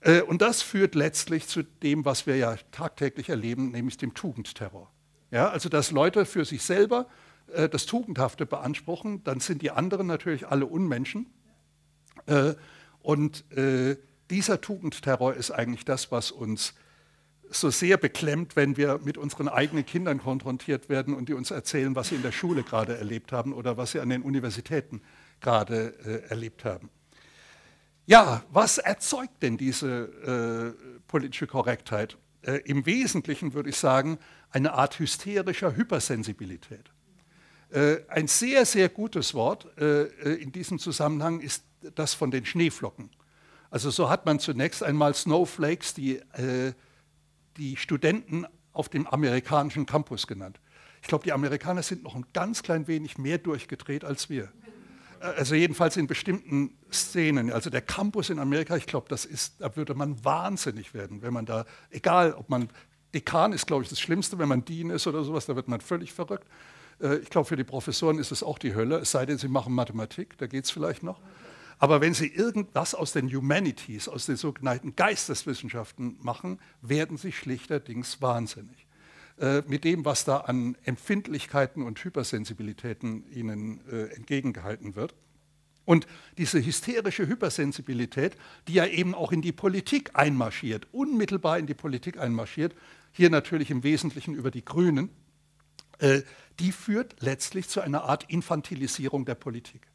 Äh, und das führt letztlich zu dem, was wir ja tagtäglich erleben, nämlich dem Tugendterror. Ja, also dass Leute für sich selber äh, das Tugendhafte beanspruchen, dann sind die anderen natürlich alle Unmenschen. Äh, und dieser Tugendterror ist eigentlich das, was uns so sehr beklemmt, wenn wir mit unseren eigenen Kindern konfrontiert werden und die uns erzählen, was sie in der Schule gerade erlebt haben oder was sie an den Universitäten gerade äh, erlebt haben. Ja, was erzeugt denn diese äh, politische Korrektheit? Äh, Im Wesentlichen würde ich sagen, eine Art hysterischer Hypersensibilität. Äh, ein sehr, sehr gutes Wort äh, äh, in diesem Zusammenhang ist das von den Schneeflocken. Also so hat man zunächst einmal Snowflakes, die, die Studenten auf dem amerikanischen Campus genannt. Ich glaube, die Amerikaner sind noch ein ganz klein wenig mehr durchgedreht als wir. Äh, also jedenfalls in bestimmten Szenen. Also der Campus in Amerika, ich glaube, das ist, da würde man wahnsinnig werden, wenn man da, egal ob man Dekan ist, glaube ich, das Schlimmste, wenn man Dean ist oder sowas, da wird man völlig verrückt. Äh, ich glaube, für die Professoren ist es auch die Hölle, es sei denn, sie machen Mathematik, da geht es vielleicht noch. Aber wenn sie irgendwas aus den Humanities, aus den sogenannten Geisteswissenschaften machen, werden sie schlichterdings wahnsinnig. Äh, mit dem, was da an Empfindlichkeiten und Hypersensibilitäten ihnen äh, entgegengehalten wird. Und diese hysterische Hypersensibilität, die ja eben auch in die Politik einmarschiert, unmittelbar in die Politik einmarschiert, hier natürlich im Wesentlichen über die Grünen, äh, die führt letztlich zu einer Art Infantilisierung der Politik.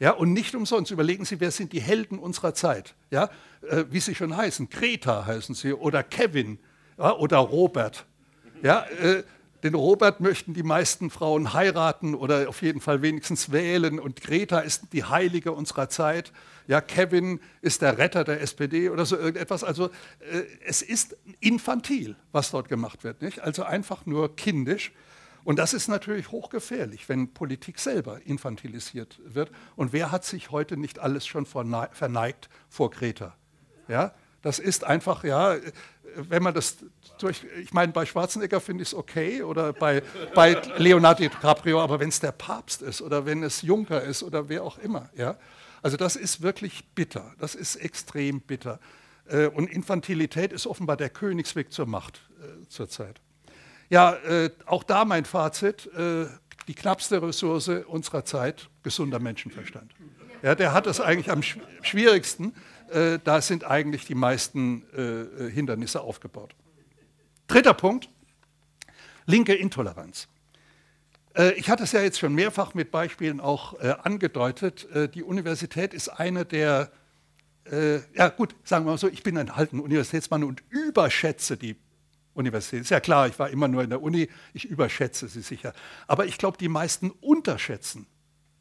Ja, und nicht umsonst überlegen Sie, wer sind die Helden unserer Zeit? Ja, äh, wie sie schon heißen, Greta heißen sie oder Kevin ja, oder Robert. Ja, äh, den Robert möchten die meisten Frauen heiraten oder auf jeden Fall wenigstens wählen und Greta ist die Heilige unserer Zeit. Ja, Kevin ist der Retter der SPD oder so irgendetwas. Also äh, es ist infantil, was dort gemacht wird, nicht? Also einfach nur kindisch. Und das ist natürlich hochgefährlich, wenn Politik selber infantilisiert wird. Und wer hat sich heute nicht alles schon verneigt vor Greta? Ja, das ist einfach, ja, wenn man das durch, ich meine, bei Schwarzenegger finde ich es okay oder bei, bei Leonardo DiCaprio, aber wenn es der Papst ist oder wenn es Juncker ist oder wer auch immer, ja, also das ist wirklich bitter, das ist extrem bitter. Äh, und Infantilität ist offenbar der Königsweg zur Macht äh, zurzeit. Ja, äh, auch da mein Fazit, äh, die knappste Ressource unserer Zeit, gesunder Menschenverstand. Ja, der hat es eigentlich am schwierigsten. Äh, da sind eigentlich die meisten äh, äh, Hindernisse aufgebaut. Dritter Punkt, linke Intoleranz. Äh, ich hatte es ja jetzt schon mehrfach mit Beispielen auch angedeutet. die Universität ist eine der, ja gut, sagen wir mal so, ich bin ein halten Universitätsmann und überschätze die Universität. Ist ja klar, ich war immer nur in der Uni, ich überschätze sie sicher. Aber ich glaube, die meisten unterschätzen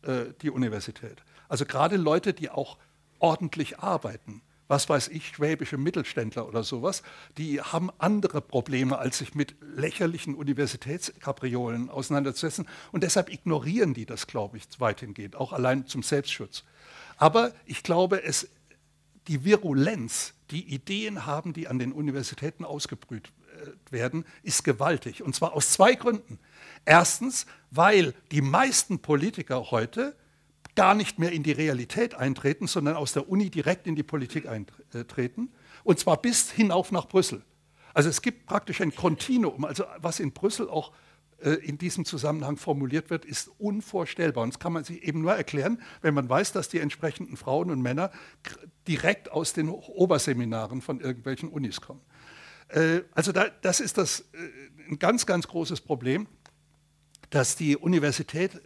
äh, die Universität. Also gerade Leute, die auch ordentlich arbeiten, was weiß ich, schwäbische Mittelständler oder sowas, die haben andere Probleme, als sich mit lächerlichen Universitätskapriolen auseinanderzusetzen. Und deshalb ignorieren die das, glaube ich, weitgehend, auch allein zum Selbstschutz. Aber ich glaube, es, die Virulenz, die Ideen haben, die an den Universitäten ausgebrüht werden, ist gewaltig. Und zwar aus zwei Gründen. Erstens, weil die meisten Politiker heute gar nicht mehr in die Realität eintreten, sondern aus der Uni direkt in die Politik eintreten. Und zwar bis hinauf nach Brüssel. Also es gibt praktisch ein Kontinuum. Also was in Brüssel auch äh, in diesem Zusammenhang formuliert wird, ist unvorstellbar. Und das kann man sich eben nur erklären, wenn man weiß, dass die entsprechenden Frauen und Männer direkt aus den Oberseminaren von irgendwelchen Unis kommen. Äh, also da, das ist das, äh, ein ganz, ganz großes Problem, dass die Universität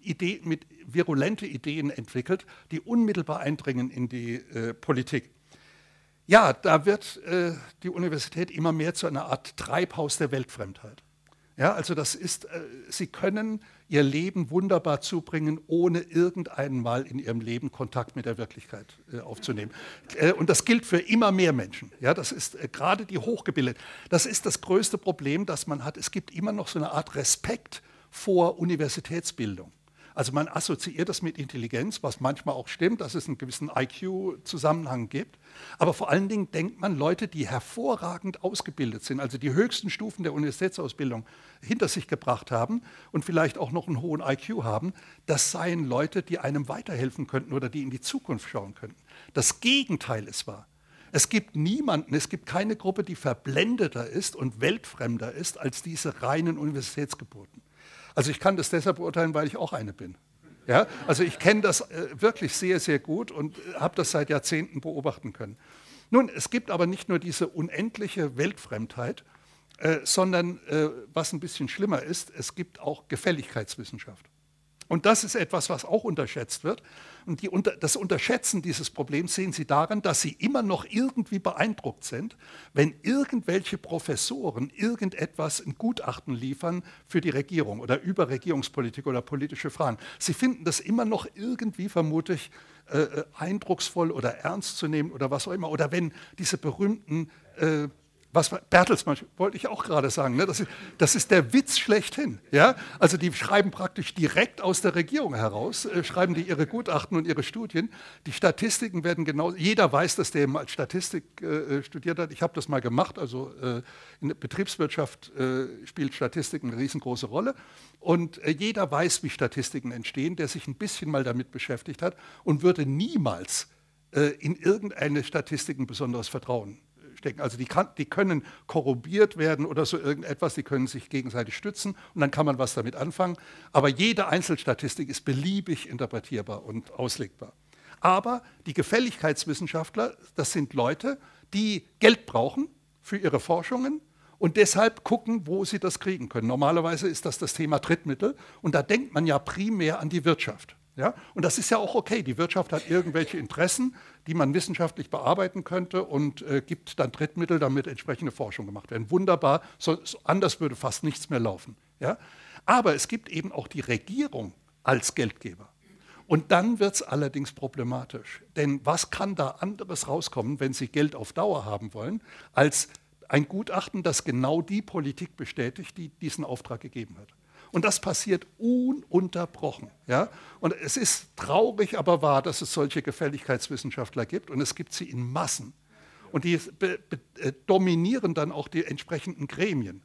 Idee, mit virulente Ideen entwickelt, die unmittelbar eindringen in die äh, Politik. Ja, da wird äh, die Universität immer mehr zu einer Art Treibhaus der Weltfremdheit. Ja, also das ist, äh, sie können ihr Leben wunderbar zubringen, ohne irgendeinen Mal in ihrem Leben Kontakt mit der Wirklichkeit äh, aufzunehmen. Äh, und das gilt für immer mehr Menschen. Ja, das ist äh, gerade die Hochgebildeten. Das ist das größte Problem, das man hat. Es gibt immer noch so eine Art Respekt vor Universitätsbildung. Also man assoziiert das mit Intelligenz, was manchmal auch stimmt, dass es einen gewissen IQ-Zusammenhang gibt. Aber vor allen Dingen denkt man, Leute, die hervorragend ausgebildet sind, also die höchsten Stufen der Universitätsausbildung hinter sich gebracht haben und vielleicht auch noch einen hohen IQ haben, das seien Leute, die einem weiterhelfen könnten oder die in die Zukunft schauen könnten. Das Gegenteil ist wahr. Es gibt niemanden, es gibt keine Gruppe, die verblendeter ist und weltfremder ist als diese reinen Universitätsgeburten. Also ich kann das deshalb beurteilen, weil ich auch eine bin. Ja? Also ich kenne das äh, wirklich sehr, sehr gut und äh, habe das seit Jahrzehnten beobachten können. Nun, es gibt aber nicht nur diese unendliche Weltfremdheit, äh, sondern äh, was ein bisschen schlimmer ist, es gibt auch Gefälligkeitswissenschaft. Und das ist etwas, was auch unterschätzt wird. Und die, das Unterschätzen dieses Problems sehen Sie daran, dass Sie immer noch irgendwie beeindruckt sind, wenn irgendwelche Professoren irgendetwas ein Gutachten liefern für die Regierung oder über Regierungspolitik oder politische Fragen. Sie finden das immer noch irgendwie vermutlich äh, äh eindrucksvoll oder ernst zu nehmen oder was auch immer. Oder wenn diese berühmten äh, was Bertelsmann wollte ich auch gerade sagen, ne? das, ist, das, ist, der Witz schlechthin. Ja? Also die schreiben praktisch direkt aus der Regierung heraus, äh, schreiben die ihre Gutachten und ihre Studien. Die Statistiken werden genau, jeder weiß, dass der mal Statistik äh, studiert hat. Ich habe das mal gemacht, also äh, in der Betriebswirtschaft äh, spielt Statistik eine riesengroße Rolle. Und äh, jeder weiß, wie Statistiken entstehen, der sich ein bisschen mal damit beschäftigt hat und würde niemals äh, in irgendeine Statistik ein besonderes Vertrauen stecken. Also die, kann, die, können korrubiert werden oder so irgendetwas, die können sich gegenseitig stützen und dann kann man was damit anfangen. Aber jede Einzelstatistik ist beliebig interpretierbar und auslegbar. Aber die Gefälligkeitswissenschaftler, das sind Leute, die Geld brauchen für ihre Forschungen und deshalb gucken, wo sie das kriegen können. Normalerweise ist das das Thema Drittmittel und da denkt man ja primär an die Wirtschaft. Ja? Und das ist ja auch okay. Die Wirtschaft hat irgendwelche Interessen, die man wissenschaftlich bearbeiten könnte und äh, gibt dann Drittmittel, damit entsprechende Forschung gemacht werden. Wunderbar, so, so, anders würde fast nichts mehr laufen. Ja? Aber es gibt eben auch die Regierung als Geldgeber. Und dann wird es allerdings problematisch. Denn was kann da anderes rauskommen, wenn Sie Geld auf Dauer haben wollen, als ein Gutachten, das genau die Politik bestätigt, die diesen Auftrag gegeben hat? Und das passiert ununterbrochen. Ja? Und es ist traurig, aber wahr, dass es solche Gefälligkeitswissenschaftler gibt und es gibt sie in Massen. Und die äh, dominieren dann auch die entsprechenden Gremien.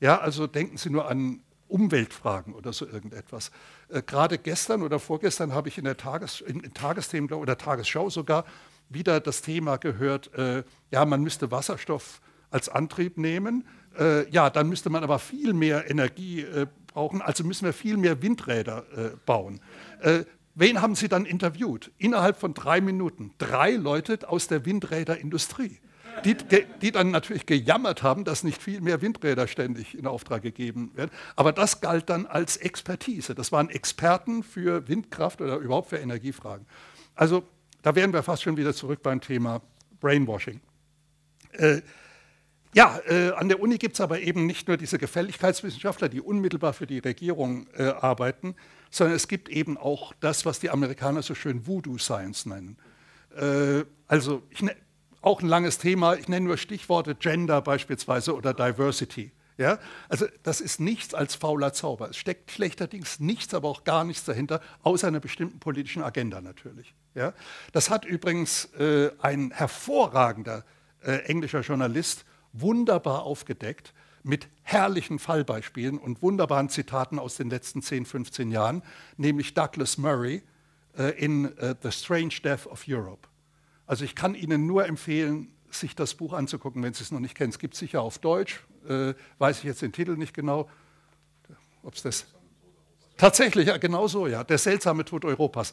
Ja, also denken Sie nur an Umweltfragen oder so irgendetwas. Äh, Gerade gestern oder vorgestern habe ich in der Tages, in, in Tagesthemen oder Tagesschau sogar wieder das Thema gehört, äh, ja, man müsste Wasserstoff als Antrieb nehmen. Äh, ja, dann müsste man aber viel mehr Energie äh, brauchen, also müssen wir viel mehr Windräder äh, bauen. Äh, wen haben Sie dann interviewt? Innerhalb von drei Minuten drei Leute aus der Windräderindustrie. Die, die, dann natürlich gejammert haben, dass nicht viel mehr Windräder ständig in Auftrag gegeben werden. Aber das galt dann als Expertise. Das waren Experten für Windkraft oder überhaupt für Energiefragen. Also da wären wir fast schon wieder zurück beim Thema Brainwashing. Äh, ja, äh, an der Uni gibt es aber eben nicht nur diese Gefälligkeitswissenschaftler, die unmittelbar für die Regierung äh, arbeiten, sondern es gibt eben auch das, was die Amerikaner so schön Voodoo Science nennen. Äh, also ne, auch ein langes Thema, ich nenne nur Stichworte Gender beispielsweise oder Diversity. Ja? Also das ist nichts als fauler Zauber. Es steckt schlechterdings nichts, aber auch gar nichts dahinter, außer einer bestimmten politischen Agenda natürlich. Ja? Das hat übrigens äh, ein hervorragender äh, englischer Journalist wunderbar aufgedeckt mit herrlichen Fallbeispielen und wunderbaren Zitaten aus den letzten 10, 15 Jahren, nämlich Douglas Murray äh, in äh, The Strange Death of Europe. Also ich kann Ihnen nur empfehlen, sich das Buch anzugucken, wenn Sie es noch nicht kennen. Es gibt sicher auf Deutsch, äh, weiß ich jetzt den Titel nicht genau. Ob es das tatsächlich, ja, genau so, ja. Der seltsame Tod Europas.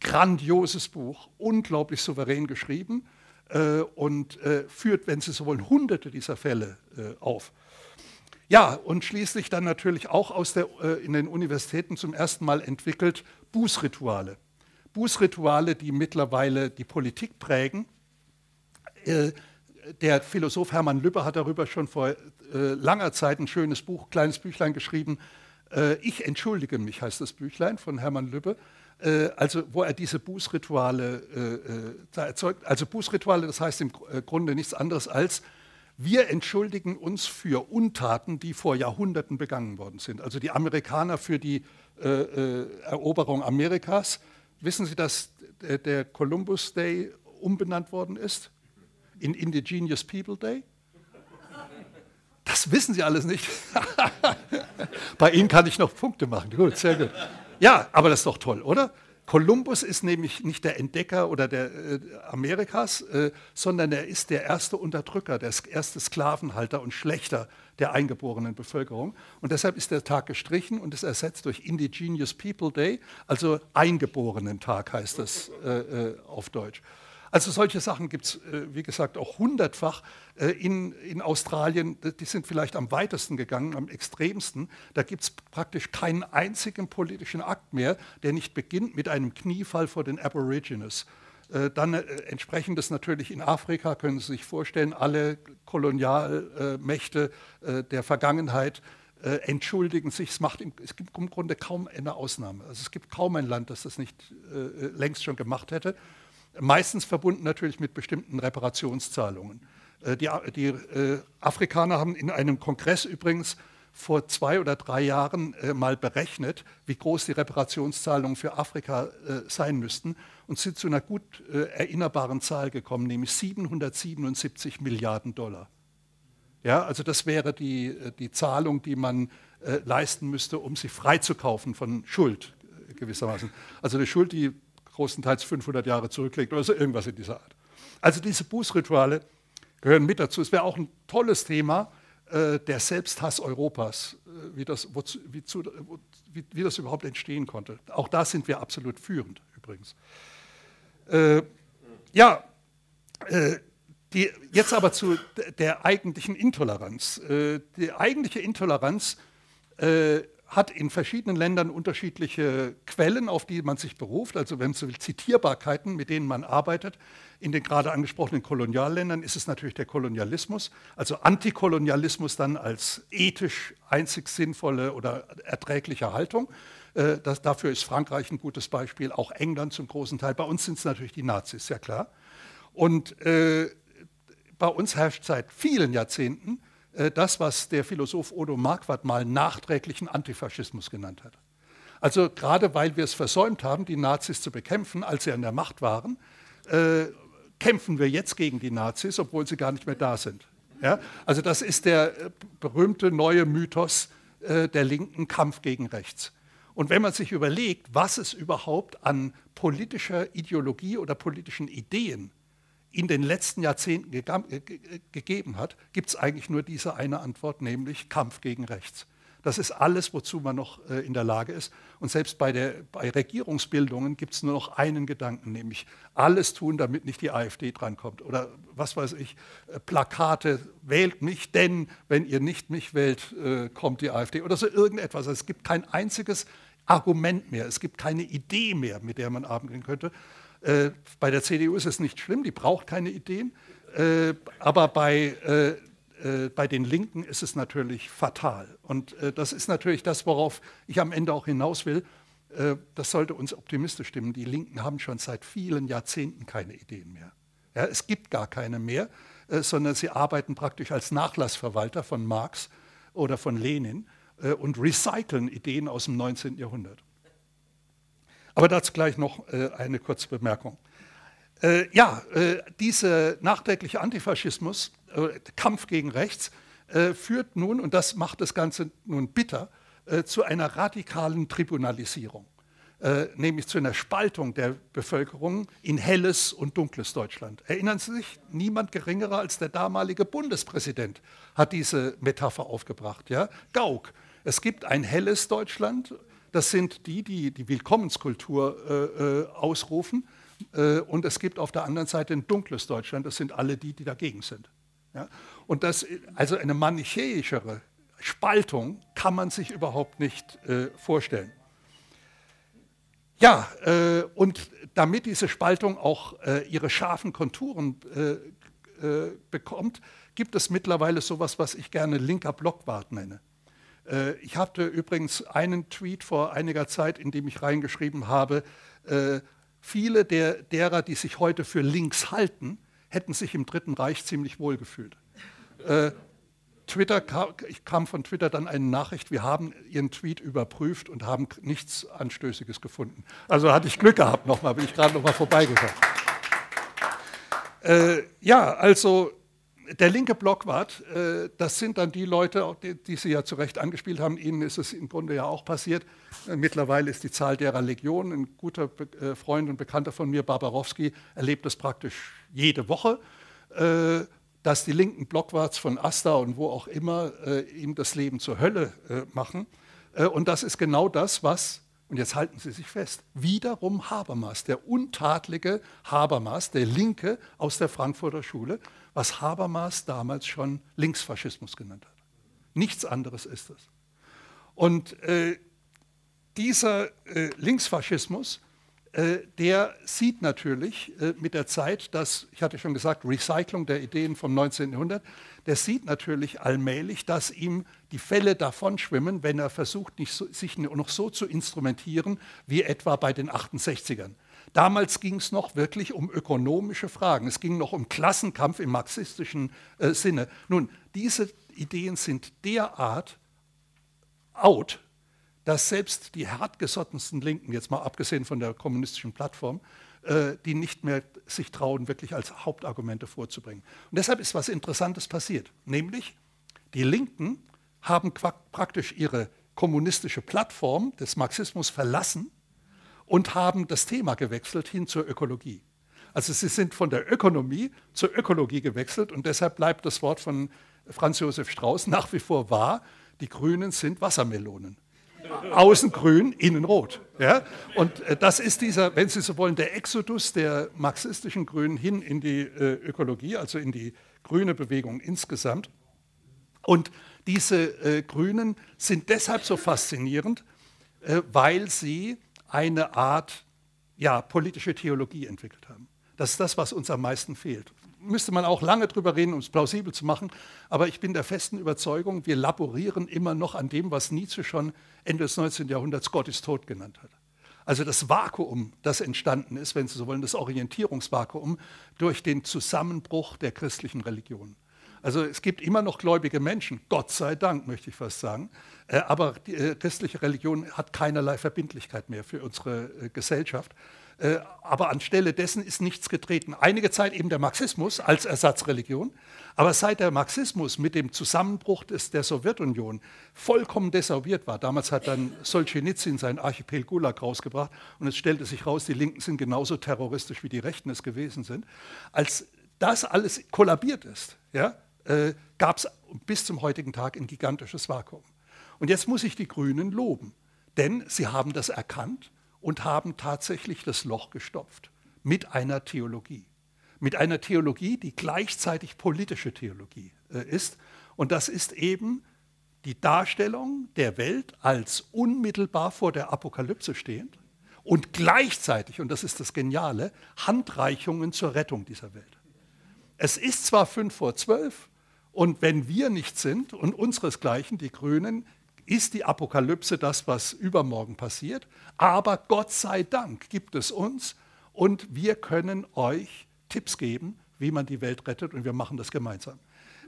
Grandioses Buch, unglaublich souverän geschrieben äh, und äh, führt, wenn Sie so wollen, hunderte dieser Fälle äh, auf. Ja, und schließlich dann natürlich auch aus der, äh, in den Universitäten zum ersten Mal entwickelt Bußrituale. Bußrituale, die mittlerweile die Politik prägen. Äh, der Philosoph Hermann Lübbe hat darüber schon vor langer Zeit ein schönes Buch, kleines Büchlein geschrieben. Ich entschuldige mich heißt das Büchlein von Hermann Lübbe. Äh, also wo er diese Bußrituale äh, äh erzeugt. Also Bußrituale, das heißt im äh, Grunde nichts anderes als, wir entschuldigen uns für Untaten, die vor Jahrhunderten begangen worden sind. Also die Amerikaner für die äh, Eroberung Amerikas. Wissen Sie, dass der Columbus Day umbenannt worden ist in Indigenous People Day? Das wissen Sie alles nicht. Bei Ihnen kann ich noch Punkte machen. Gut, sehr gut. Ja, aber das ist doch toll, oder? Kolumbus ist nämlich nicht der Entdecker oder der äh, Amerikas, äh, sondern er ist der erste Unterdrücker, der erste Sklavenhalter und Schlechter der eingeborenen Bevölkerung. Und deshalb ist der Tag gestrichen und ist ersetzt durch Indigenous People Day, also Eingeborenen Tag heißt es äh, äh auf Deutsch. Also solche Sachen gibt es, äh, wie gesagt, auch hundertfach in, in Australien. Die sind vielleicht am weitesten gegangen, am extremsten. Da gibt es praktisch keinen einzigen politischen Akt mehr, der nicht beginnt mit einem Kniefall vor den Aborigines. Äh, dann entsprechendes natürlich in Afrika, können Sie sich vorstellen, alle Kolonialmächte der Vergangenheit entschuldigen sich. Es, macht es gibt im Grunde kaum eine Ausnahme. Also es gibt kaum ein Land, das das nicht längst schon gemacht hätte meistens verbunden natürlich mit bestimmten Reparationszahlungen. Äh, die, die äh, Afrikaner haben in einem Kongress übrigens vor zwei oder drei Jahren äh, mal berechnet, wie groß die Reparationszahlungen für Afrika äh, sein müssten und sind zu einer gut äh, erinnerbaren Zahl gekommen, nämlich 777 Milliarden Dollar. Ja, also das wäre die, äh, die Zahlung, die man äh, leisten müsste, um sich freizukaufen von Schuld äh, gewissermaßen. Also eine Schuld, die großenteils 500 Jahre zurückliegt oder so irgendwas in dieser Art. Also diese Bußrituale gehören mit dazu. Es wäre auch ein tolles Thema, äh, der Selbsthass Europas, äh, wie, das, wozu, wie, zu, wie, wie, das überhaupt entstehen konnte. Auch da sind wir absolut führend übrigens. Äh, ja, äh, die, jetzt aber zu der eigentlichen Intoleranz. Äh, die eigentliche Intoleranz äh, hat in verschiedenen Ländern unterschiedliche Quellen, auf die man sich beruft, also wenn es Zitierbarkeiten, mit denen man arbeitet. In den gerade angesprochenen Kolonialländern ist es natürlich der Kolonialismus, also Antikolonialismus dann als ethisch einzig sinnvolle oder erträgliche Haltung. Äh, das, dafür ist Frankreich ein gutes Beispiel, auch England zum großen Teil. Bei uns sind es natürlich die Nazis, ja klar. Und äh, bei uns herrscht seit vielen Jahrzehnten das, was der Philosoph Odo Marquardt mal nachträglichen Antifaschismus genannt hat. Also gerade weil wir es versäumt haben, die Nazis zu bekämpfen, als sie an der Macht waren, äh, kämpfen wir jetzt gegen die Nazis, obwohl sie gar nicht mehr da sind. Ja? Also das ist der äh, berühmte neue Mythos äh, der linken Kampf gegen rechts. Und wenn man sich überlegt, was es überhaupt an politischer Ideologie oder politischen Ideen in den letzten Jahrzehnten gegeben hat, gibt es eigentlich nur diese eine Antwort, nämlich Kampf gegen rechts. Das ist alles, wozu man noch äh, in der Lage ist. Und selbst bei, der, bei Regierungsbildungen gibt es nur noch einen Gedanken, nämlich alles tun, damit nicht die AfD drankommt. Oder was weiß ich, äh, Plakate, wählt mich, denn wenn ihr nicht mich wählt, äh, kommt die AfD. Oder so irgendetwas. Es gibt kein einziges Argument mehr, es gibt keine Idee mehr, mit der man arbeiten könnte. Äh, bei der CDU ist es nicht schlimm, die braucht keine Ideen. Äh, aber bei, äh, äh bei den Linken ist es natürlich fatal. Und äh, das ist natürlich das, worauf ich am Ende auch hinaus will. Äh, das sollte uns optimistisch stimmen. Die Linken haben schon seit vielen Jahrzehnten keine Ideen mehr. Ja, es gibt gar keine mehr, sondern sie arbeiten praktisch als Nachlassverwalter von Marx oder von Lenin und recyceln Ideen aus dem 19. Jahrhundert. Aber dazu gleich noch äh, eine kurze Bemerkung. Äh, ja, äh, dieser nachträgliche Antifaschismus, Kampf gegen rechts, führt nun, und das macht das Ganze nun bitter, zu einer radikalen Tribunalisierung, nämlich zu einer Spaltung der Bevölkerung in helles und dunkles Deutschland. Erinnern Sie sich, niemand geringerer als der damalige Bundespräsident hat diese Metapher aufgebracht. Ja? Gauck. Es gibt ein helles Deutschland das sind die, die die Willkommenskultur äh, äh, ausrufen. Äh, und es gibt auf der anderen Seite ein dunkles Deutschland, das sind alle die, die dagegen sind. Ja? Und das, also eine manichäischere Spaltung kann man sich überhaupt nicht äh, vorstellen. Ja, äh, und damit diese Spaltung auch äh, ihre scharfen Konturen bekommt, gibt es mittlerweile sowas, was ich gerne linker Blockwart nenne. Äh, ich hatte übrigens einen Tweet vor einiger Zeit, in dem ich reingeschrieben habe, äh, viele der, derer, die sich heute für links halten, hätten sich im Dritten Reich ziemlich wohl gefühlt. Äh, Twitter, ich kam von Twitter dann eine Nachricht, wir haben Ihren Tweet überprüft und haben nichts Anstößiges gefunden. Also hatte ich Glück gehabt nochmal, bin ich gerade nochmal vorbeigekommen. Äh, ja, also der linke Blockwart, äh, das sind dann die Leute, die, die, Sie ja zu Recht angespielt haben. Ihnen ist es im Grunde ja auch passiert. Äh, mittlerweile ist die Zahl derer Legion. Ein guter äh, Freund und Bekannter von mir, Barbarowski, erlebt das praktisch jede Woche, äh, dass die linken Blockwarts von Asta und wo auch immer äh, ihm das Leben zur Hölle äh, machen. und das ist genau das, was und jetzt halten Sie sich fest, wiederum Habermas, der untadlige Habermas, der Linke aus der Frankfurter Schule, was Habermas damals schon Linksfaschismus genannt hat. Nichts anderes ist es. Und äh, dieser äh, Linksfaschismus äh, der sieht natürlich äh, mit der Zeit, dass, ich hatte schon gesagt, Recycling der Ideen vom 19. Jahrhundert, der sieht natürlich allmählich, dass ihm die Fälle davon schwimmen, wenn er versucht, so, sich noch so zu instrumentieren wie etwa bei den 68ern. Damals ging es noch wirklich um ökonomische Fragen. Es ging noch um Klassenkampf im marxistischen äh, Sinne. Nun, diese Ideen sind derart out, dass selbst die hartgesottensten Linken, jetzt mal abgesehen von der kommunistischen Plattform, äh, die nicht mehr sich trauen, wirklich als Hauptargumente vorzubringen. Und deshalb ist was Interessantes passiert, nämlich die Linken haben praktisch ihre kommunistische Plattform des Marxismus verlassen und haben das Thema gewechselt hin zur Ökologie. Also sie sind von der Ökonomie zur Ökologie gewechselt und deshalb bleibt das Wort von Franz Josef Strauß nach wie vor wahr, die Grünen sind Wassermelonen. Außen grün, innen rot. Ja? Und äh, das ist dieser, wenn Sie so wollen, der Exodus der marxistischen Grünen hin in die äh, Ökologie, also in die grüne Bewegung insgesamt. Und diese äh, Grünen sind deshalb so faszinierend, weil sie eine Art ja, politische Theologie entwickelt haben. Das ist das, was uns am meisten fehlt. Müsste man auch lange drüber reden, um es plausibel zu machen, aber ich bin der festen Überzeugung, wir laborieren immer noch an dem, was Nietzsche schon Ende des 19. Jahrhunderts Gott ist tot genannt hat. Also das Vakuum, das entstanden ist, wenn Sie so wollen, das Orientierungsvakuum durch den Zusammenbruch der christlichen Religion. Also es gibt immer noch gläubige Menschen, Gott sei Dank, möchte ich fast sagen. Äh, aber die äh, christliche Religion hat keinerlei Verbindlichkeit mehr für unsere äh, Gesellschaft. Aber anstelle dessen ist nichts getreten. Einige Zeit eben der Marxismus als Ersatzreligion. Aber seit der Marxismus mit dem Zusammenbruch des, der Sowjetunion vollkommen desavouiert war, damals hat dann Solzhenitsyn sein Archipel Gulag rausgebracht und es stellte sich raus, die Linken sind genauso terroristisch, wie die Rechten es gewesen sind. Als das alles kollabiert ist, ja, äh, gab es bis zum heutigen Tag ein gigantisches Vakuum. Und jetzt muss ich die Grünen loben, denn sie haben das erkannt und haben tatsächlich das Loch gestopft mit einer Theologie. Mit einer Theologie, die gleichzeitig politische Theologie äh, ist. Und das ist eben die Darstellung der Welt als unmittelbar vor der Apokalypse stehend und gleichzeitig, und das ist das Geniale, Handreichungen zur Rettung dieser Welt. Es ist zwar fünf vor zwölf, und wenn wir nicht sind und unseresgleichen, die Grünen, ist die Apokalypse das, was übermorgen passiert. Aber Gott sei Dank gibt es uns und wir können euch Tipps geben, wie man die Welt rettet und wir machen das gemeinsam.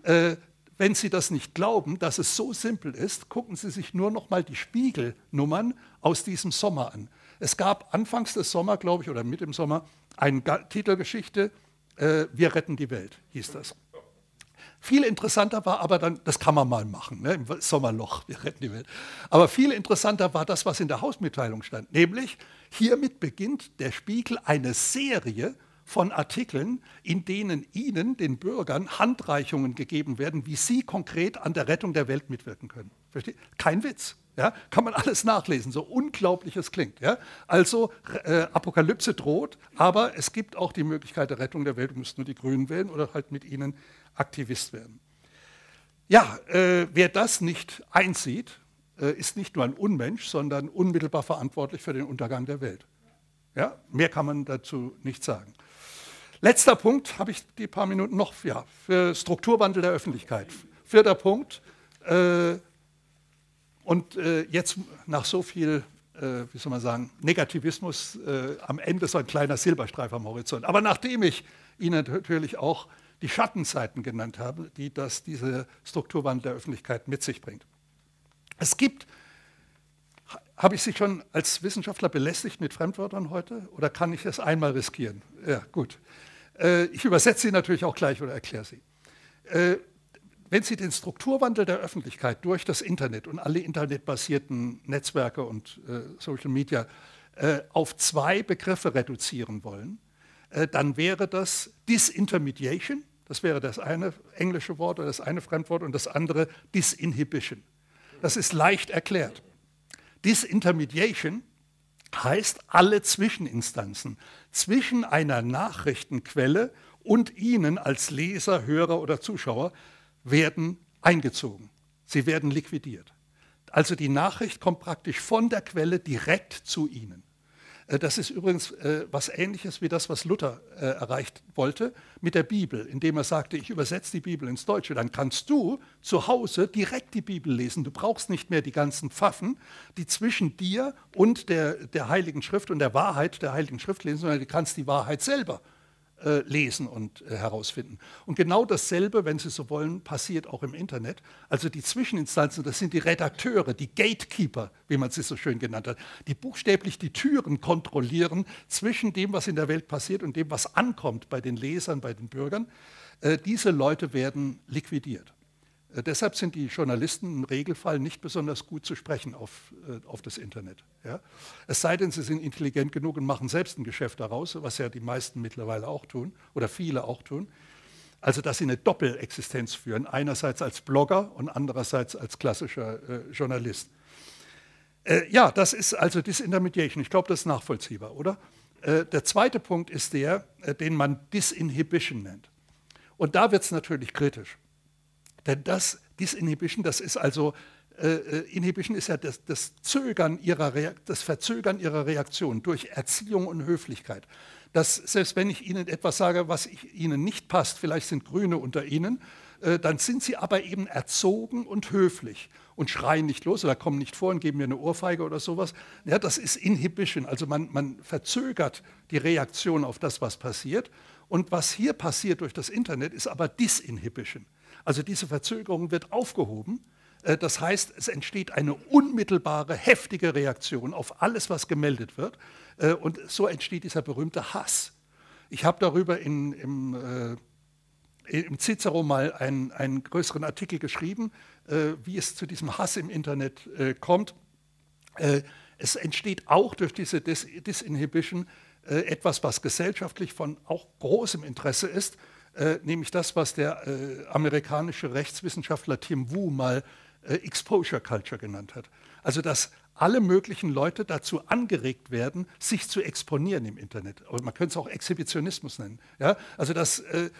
Äh, wenn Sie das nicht glauben, dass es so simpel ist, gucken Sie sich nur noch mal die Spiegelnummern aus diesem Sommer an. Es gab anfangs des Sommers, glaube ich, oder mit dem Sommer, eine Titelgeschichte, äh, Wir retten die Welt, hieß das. Viel interessanter war aber dann, das kann man mal machen, ne, im Sommerloch, wir retten die Welt. Aber viel interessanter war das, was in der Hausmitteilung stand, nämlich hiermit beginnt der Spiegel eine Serie von Artikeln, in denen Ihnen, den Bürgern, Handreichungen gegeben werden, wie Sie konkret an der Rettung der Welt mitwirken können. Versteht? Kein Witz. Ja, kann man alles nachlesen, so unglaublich es klingt. Ja? Also äh, Apokalypse droht, aber es gibt auch die Möglichkeit der Rettung der Welt. Du musst nur die Grünen wählen oder halt mit ihnen Aktivist werden. Ja, äh, wer das nicht einsieht, äh, ist nicht nur ein Unmensch, sondern unmittelbar verantwortlich für den Untergang der Welt. Ja, mehr kann man dazu nicht sagen. Letzter Punkt, habe ich die paar Minuten noch, ja, für Strukturwandel der Öffentlichkeit. Vierter Punkt, äh, und äh, jetzt nach so viel, äh, wie soll man sagen, Negativismus, äh, am Ende so ein kleiner Silberstreif am Horizont. Aber nachdem ich Ihnen natürlich auch die Schattenseiten genannt habe, die das, diese Strukturwandel der Öffentlichkeit mit sich bringt. Es gibt, habe ich Sie schon als Wissenschaftler belästigt mit Fremdwörtern heute oder kann ich es einmal riskieren? Ja, gut. Äh, ich übersetze sie natürlich auch gleich oder erkläre sie. Äh, wenn Sie den Strukturwandel der Öffentlichkeit durch das Internet und alle internetbasierten Netzwerke und äh, Social Media auf zwei Begriffe reduzieren wollen, dann wäre das Disintermediation, das wäre das eine englische Wort oder das eine Fremdwort und das andere Disinhibition. Das ist leicht erklärt. Disintermediation heißt alle Zwischeninstanzen zwischen einer Nachrichtenquelle und Ihnen als Leser, Hörer oder Zuschauer werden eingezogen. Sie werden liquidiert. Also die Nachricht kommt praktisch von der Quelle direkt zu Ihnen. Äh, das ist übrigens äh, was Ähnliches wie das, was Luther äh, erreicht wollte mit der Bibel, indem er sagte, ich übersetze die Bibel ins Deutsche. Dann kannst du zu Hause direkt die Bibel lesen. Du brauchst nicht mehr die ganzen Pfaffen, die zwischen dir und der, der Heiligen Schrift und der Wahrheit der Heiligen Schrift lesen, sondern du kannst die Wahrheit selber äh, lesen und äh, herausfinden. Und genau dasselbe, wenn Sie so wollen, passiert auch im Internet. Also die Zwischeninstanzen, das sind die Redakteure, die Gatekeeper, wie man sie so schön genannt hat, die buchstäblich die Türen kontrollieren zwischen dem, was in der Welt passiert und dem, was ankommt bei den Lesern, bei den Bürgern. Äh, diese Leute werden liquidiert. Äh, deshalb sind die Journalisten im Regelfall nicht besonders gut zu sprechen auf, äh, auf das Internet. Ja? Es sei denn, sie sind intelligent genug und machen selbst ein Geschäft daraus, was ja die meisten mittlerweile auch tun oder viele auch tun. Also, dass sie eine Doppelexistenz führen, einerseits als Blogger und andererseits als klassischer äh, Journalist. Äh, ja, das ist also Disintermediation. Ich glaube, das ist nachvollziehbar, oder? Äh, der zweite Punkt ist der, äh, den man Disinhibition nennt. Und da wird es natürlich kritisch. Denn das, Disinhibition, das ist also, äh, äh, Inhibition ist ja das, das, Zögern ihrer das Verzögern ihrer Reaktion durch Erziehung und Höflichkeit. Dass selbst wenn ich Ihnen etwas sage, was ich, Ihnen nicht passt, vielleicht sind Grüne unter Ihnen, äh, dann sind Sie aber eben erzogen und höflich und schreien nicht los oder kommen nicht vor und geben mir eine Ohrfeige oder sowas. Ja, das ist Inhibition, also man, man verzögert die Reaktion auf das, was passiert. Und was hier passiert durch das Internet, ist aber Disinhibition. Also diese Verzögerung wird aufgehoben. Äh, das heißt, es entsteht eine unmittelbare, heftige Reaktion auf alles, was gemeldet wird. Äh, und so entsteht dieser berühmte Hass. Ich habe darüber in, im, äh, im Cicero mal einen, einen, größeren Artikel geschrieben, wie es zu diesem Hass im Internet kommt. es entsteht auch durch diese Dis Disinhibition etwas, was gesellschaftlich von auch großem Interesse ist äh, nämlich das, was der äh, amerikanische Rechtswissenschaftler Tim Wu mal äh, Exposure Culture genannt hat. Also dass alle möglichen Leute dazu angeregt werden, sich zu exponieren im Internet. man könnte es auch Exhibitionismus nennen. Ja? Also dass äh,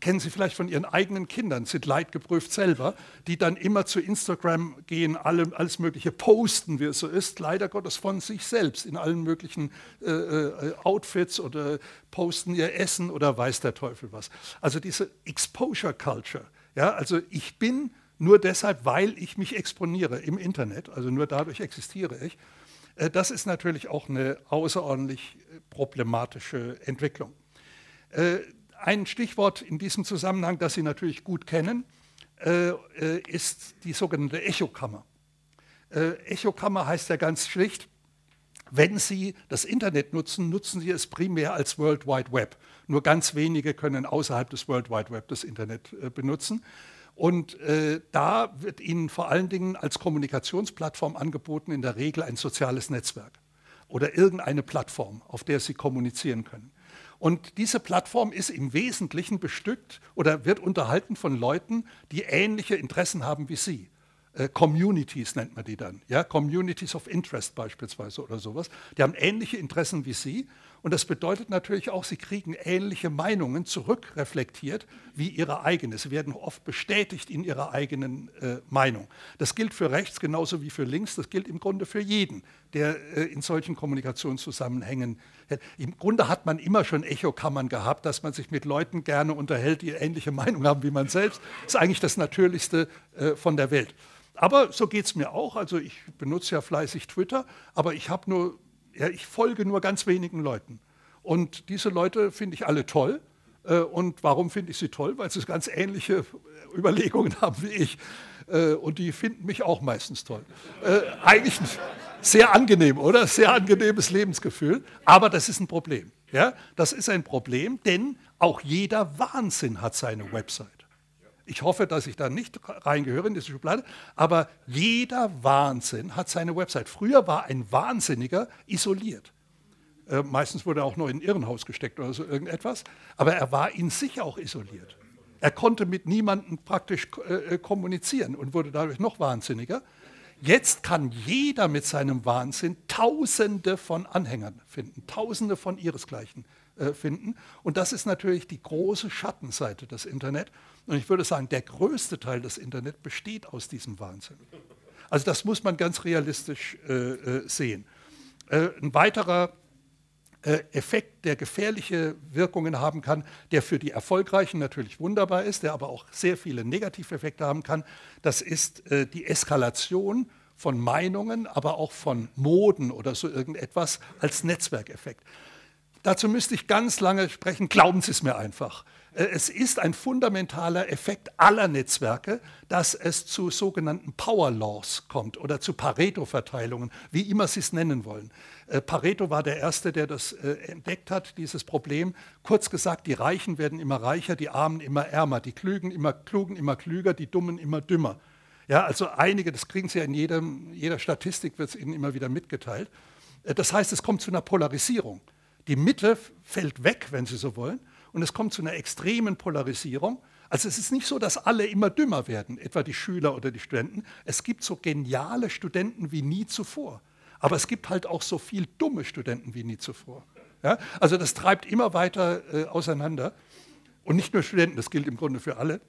kennen Sie vielleicht von Ihren eigenen Kindern, sind leidgeprüft selber, die dann immer zu Instagram gehen, alle, alles Mögliche posten, wie es so ist, leider Gottes von sich selbst in allen möglichen äh, äh, Outfits oder posten ihr Essen oder weiß der Teufel was. Also diese Exposure Culture, ja, also ich bin nur deshalb, weil ich mich exponiere im Internet, also nur dadurch existiere ich. Äh, das ist natürlich auch eine außerordentlich äh, problematische Entwicklung. Äh, ein Stichwort in diesem Zusammenhang, das Sie natürlich gut kennen, äh, äh, ist die sogenannte Echokammer. Äh, Echokammer heißt ja ganz schlicht, wenn Sie das Internet nutzen, nutzen Sie es primär als World Wide Web. Nur ganz wenige können außerhalb des World Wide Web das Internet benutzen. Und äh, da wird Ihnen vor allen Dingen als Kommunikationsplattform angeboten, in der Regel ein soziales Netzwerk oder irgendeine Plattform, auf der Sie kommunizieren können. Und diese Plattform ist im Wesentlichen bestückt oder wird unterhalten von Leuten, die ähnliche Interessen haben wie Sie. Äh, Communities nennt man die dann, ja? Communities of Interest beispielsweise oder sowas. Die haben ähnliche Interessen wie Sie und das bedeutet natürlich auch, sie kriegen ähnliche Meinungen zurückreflektiert wie ihre eigene. Sie werden oft bestätigt in ihrer eigenen äh, Meinung. Das gilt für rechts genauso wie für links. Das gilt im Grunde für jeden, der äh, in solchen Kommunikationszusammenhängen. Im Grunde hat man immer schon Echokammern gehabt, dass man sich mit Leuten gerne unterhält, die ähnliche Meinung haben wie man selbst. Das ist eigentlich das Natürlichste äh, von der Welt. Aber so geht es mir auch. Also ich benutze ja fleißig Twitter, aber ich habe nur ja, ich folge nur ganz wenigen Leuten. Und diese Leute finde ich alle toll. Äh, und warum finde ich sie toll? Weil sie ganz ähnliche Überlegungen haben wie ich. Äh, und die finden mich auch meistens toll. Äh, eigentlich sehr angenehm, oder? Sehr angenehmes Lebensgefühl. Aber das ist ein Problem. Ja? Das ist ein Problem, denn auch jeder Wahnsinn hat seine Website. Ich hoffe, dass ich da nicht reingehöre in diese Schublade, aber jeder Wahnsinn hat seine Website. Früher war ein Wahnsinniger isoliert. Äh, meistens wurde er auch noch in ein Irrenhaus gesteckt oder so irgendetwas, aber er war in sich auch isoliert. Er konnte mit niemandem praktisch äh, kommunizieren und wurde dadurch noch wahnsinniger. Jetzt kann jeder mit seinem Wahnsinn Tausende von Anhängern finden, Tausende von ihresgleichen äh, finden. Und das ist natürlich die große Schattenseite des Internet. Und ich würde sagen, der größte Teil des Internet besteht aus diesem Wahnsinn. Also das muss man ganz realistisch äh, äh, sehen. Äh, ein weiterer äh, Effekt, der gefährliche Wirkungen haben kann, der für die Erfolgreichen natürlich wunderbar ist, der aber auch sehr viele Negativeffekte haben kann. Das ist äh, die Eskalation von Meinungen, aber auch von Moden oder so irgendetwas als Netzwerkeffekt. Dazu müsste ich ganz lange sprechen, glauben Sie es mir einfach. Äh, es ist ein fundamentaler Effekt aller Netzwerke, dass es zu sogenannten Power Laws kommt oder zu Pareto-Verteilungen, wie immer Sie es nennen wollen. Äh, Pareto war der Erste, der das äh, entdeckt hat, dieses Problem. Kurz gesagt, die Reichen werden immer reicher, die Armen immer ärmer, die Klügen immer, Klugen immer klüger, die Dummen immer dümmer. Ja, also einige, das kriegen Sie ja in jedem, jeder Statistik, wird es Ihnen immer wieder mitgeteilt. Das heißt, es kommt zu einer Polarisierung. Die Mitte fällt weg, wenn Sie so wollen, und es kommt zu einer extremen Polarisierung. Also es ist nicht so, dass alle immer dümmer werden, etwa die Schüler oder die Studenten. Es gibt so geniale Studenten wie nie zuvor. Aber es gibt halt auch so viel dumme Studenten wie nie zuvor. Ja? Also das treibt immer weiter äh, auseinander. Und nicht nur Studenten, das gilt im Grunde für alle.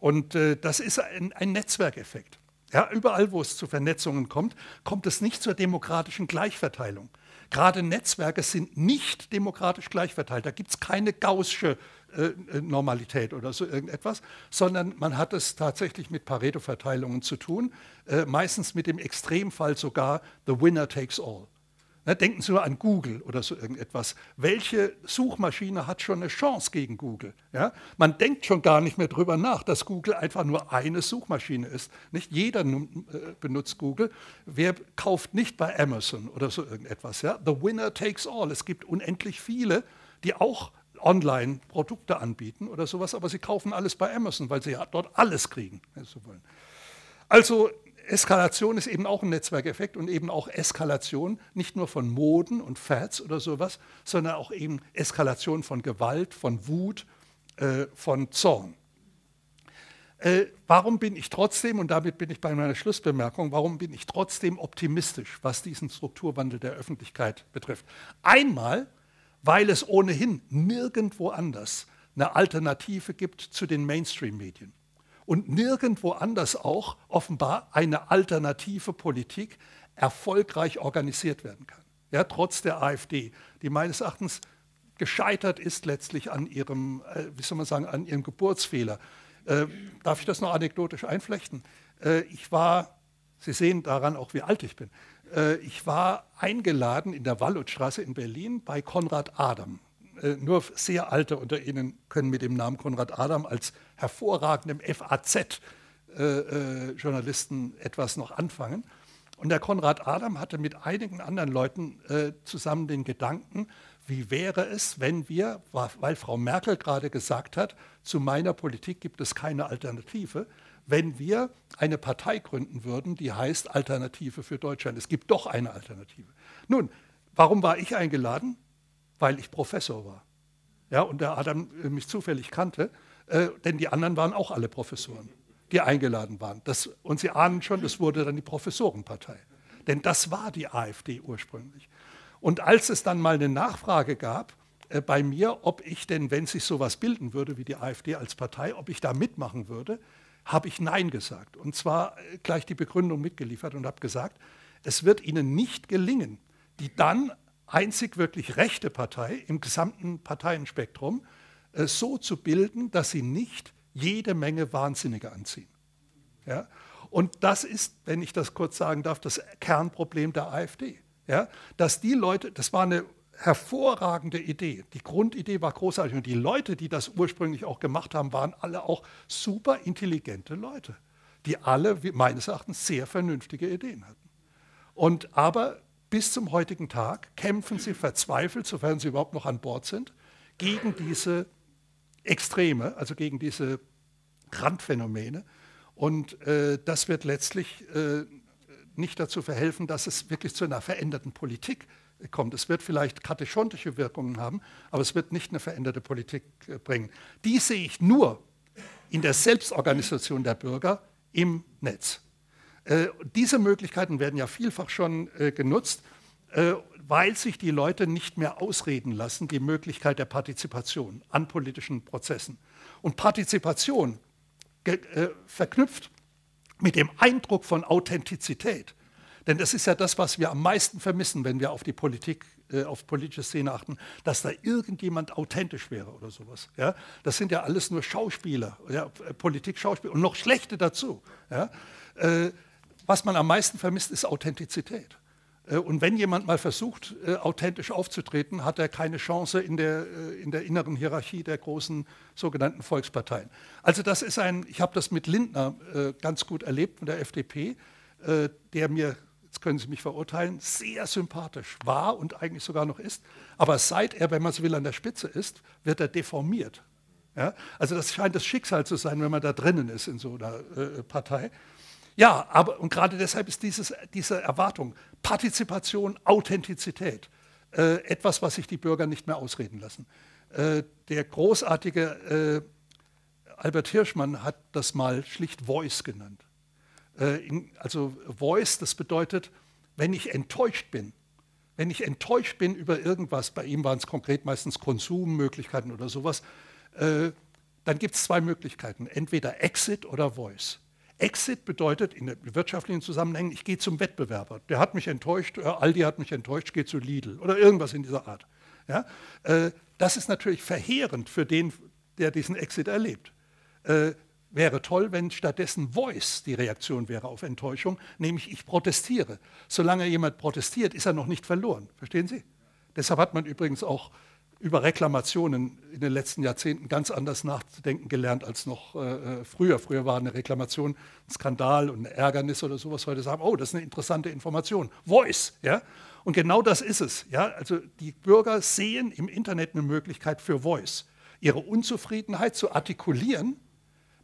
Und äh, das ist ein, ein Netzwerkeffekt. Ja, überall, wo es zu Vernetzungen kommt, kommt es nicht zur demokratischen Gleichverteilung. Gerade Netzwerke sind nicht demokratisch gleichverteilt. Da gibt es keine gaußsche äh, äh, Normalität oder so irgendetwas, sondern man hat es tatsächlich mit Pareto-Verteilungen zu tun, äh, meistens mit dem Extremfall sogar the winner takes all. Ne, denken Sie nur an Google oder so irgendetwas. Welche Suchmaschine hat schon eine Chance gegen Google? Ja? Man denkt schon gar nicht mehr darüber nach, dass Google einfach nur eine Suchmaschine ist. Nicht jeder äh, benutzt Google. Wer kauft nicht bei Amazon oder so irgendetwas? Ja? The winner takes all. Es gibt unendlich viele, die auch online Produkte anbieten oder sowas, aber sie kaufen alles bei Amazon, weil sie ja dort alles kriegen. Also Eskalation ist eben auch ein Netzwerkeffekt und eben auch Eskalation nicht nur von Moden und Fads oder sowas, sondern auch eben Eskalation von Gewalt, von Wut, äh, von Zorn. Äh, warum bin ich trotzdem, und damit bin ich bei meiner Schlussbemerkung, warum bin ich trotzdem optimistisch, was diesen Strukturwandel der Öffentlichkeit betrifft? Einmal, weil es ohnehin nirgendwo anders eine Alternative gibt zu den Mainstream-Medien und nirgendwo anders auch offenbar eine alternative Politik erfolgreich organisiert werden kann. Ja, trotz der AfD, die meines Erachtens gescheitert ist letztlich an ihrem, äh, wie soll man sagen, an ihrem Geburtsfehler. Äh, darf ich das noch anekdotisch einflechten? Äh, ich war, Sie sehen daran auch, wie alt ich bin, äh, ich war eingeladen in der Wallutstraße in Berlin bei Konrad Adam. Äh, nur sehr alte unter Ihnen können mit dem Namen Konrad Adam als hervorragendem FAZ-Journalisten äh, etwas noch anfangen. Und der Konrad Adam hatte mit einigen anderen Leuten zusammen den Gedanken, wie wäre es, wenn wir, weil Frau Merkel gerade gesagt hat, zu meiner Politik gibt es keine Alternative, wenn wir eine Partei gründen würden, die heißt Alternative für Deutschland. Es gibt doch eine Alternative. Nun, warum war ich eingeladen? Weil ich Professor war. Ja, und der Adam mich zufällig kannte, äh, denn die anderen waren auch alle Professoren, die eingeladen waren. Das, und Sie ahnen schon, das wurde dann die Professorenpartei. Denn das war die AfD ursprünglich. Und als es dann mal eine Nachfrage gab äh, bei mir, ob ich denn, wenn sich sowas bilden würde wie die AfD als Partei, ob ich da mitmachen würde, habe ich Nein gesagt. Und zwar äh, gleich die Begründung mitgeliefert und habe gesagt, es wird Ihnen nicht gelingen, die dann einzig wirklich rechte Partei im gesamten Parteienspektrum äh, so zu bilden, dass sie nicht jede Menge Wahnsinnige anziehen. Ja? Und das ist, wenn ich das kurz sagen darf, das Kernproblem der AfD. Ja? Dass die Leute, das war eine hervorragende Idee. Die Grundidee war großartig und die Leute, die das ursprünglich auch gemacht haben, waren alle auch super intelligente Leute, die alle meines Erachtens sehr vernünftige Ideen hatten. Und aber bis zum heutigen Tag kämpfen sie verzweifelt, sofern sie überhaupt noch an Bord sind, gegen diese Extreme, also gegen diese Randphänomene. Und äh, das wird letztlich äh, nicht dazu verhelfen, dass es wirklich zu einer veränderten Politik kommt. Es wird vielleicht katechontische Wirkungen haben, aber es wird nicht eine veränderte Politik äh, bringen. Die sehe ich nur in der Selbstorganisation der Bürger im Netz. Äh, diese Möglichkeiten werden ja vielfach schon äh, genutzt, weil sich die Leute nicht mehr ausreden lassen, die Möglichkeit der Partizipation an politischen Prozessen. Und Partizipation verknüpft mit dem Eindruck von Authentizität Denn das ist ja das, was wir am meisten vermissen, wenn wir auf die Politik, äh, auf politische Szene achten, dass da irgendjemand authentisch wäre oder sowas. Ja? Das sind ja alles nur Schauspieler, ja? Politik-Schauspieler und noch schlechte dazu. Ja? Äh, was man am meisten vermisst, ist Authentizität. Äh, und wenn jemand mal versucht, äh, authentisch aufzutreten, hat er keine Chance in der, äh, in der inneren Hierarchie der großen sogenannten Volksparteien. Also das ist ein, ich habe das mit Lindner ganz gut erlebt von der FDP, der mir, jetzt können Sie mich verurteilen, sehr sympathisch war und eigentlich sogar noch ist. Aber seit er, wenn man so will, an der Spitze ist, wird er deformiert. Ja? Also das scheint das Schicksal zu sein, wenn man da drinnen ist in so einer Partei. Ja, aber und gerade deshalb ist dieses, diese Erwartung Partizipation, Authentizität äh, etwas, was sich die Bürger nicht mehr ausreden lassen. Äh, der großartige äh, Albert Hirschmann hat das mal schlicht Voice genannt. Äh, in, also Voice, das bedeutet, wenn ich enttäuscht bin, wenn ich enttäuscht bin über irgendwas, bei ihm waren es konkret meistens Konsummöglichkeiten oder sowas, äh, dann gibt es zwei Möglichkeiten, entweder Exit oder Voice. Exit bedeutet in wirtschaftlichen Zusammenhängen, ich gehe zum Wettbewerber. Der hat mich enttäuscht, äh, Aldi hat mich enttäuscht, gehe zu Lidl oder irgendwas in dieser Art. Ja? Äh, das ist natürlich verheerend für den, der diesen Exit erlebt. Äh, wäre toll, wenn stattdessen Voice die Reaktion wäre auf Enttäuschung, nämlich ich protestiere. Solange jemand protestiert, ist er noch nicht verloren. Verstehen Sie? Deshalb hat man übrigens auch über Reklamationen in den letzten Jahrzehnten ganz anders nachzudenken gelernt als noch äh, äh, früher. Früher war eine Reklamation ein Skandal und ein Ärgernis oder sowas. Heute sagen, oh, das ist eine interessante Information. Voice, ja. Und genau das ist es. Ja? Also die Bürger sehen im Internet eine Möglichkeit für Voice, ihre Unzufriedenheit zu artikulieren,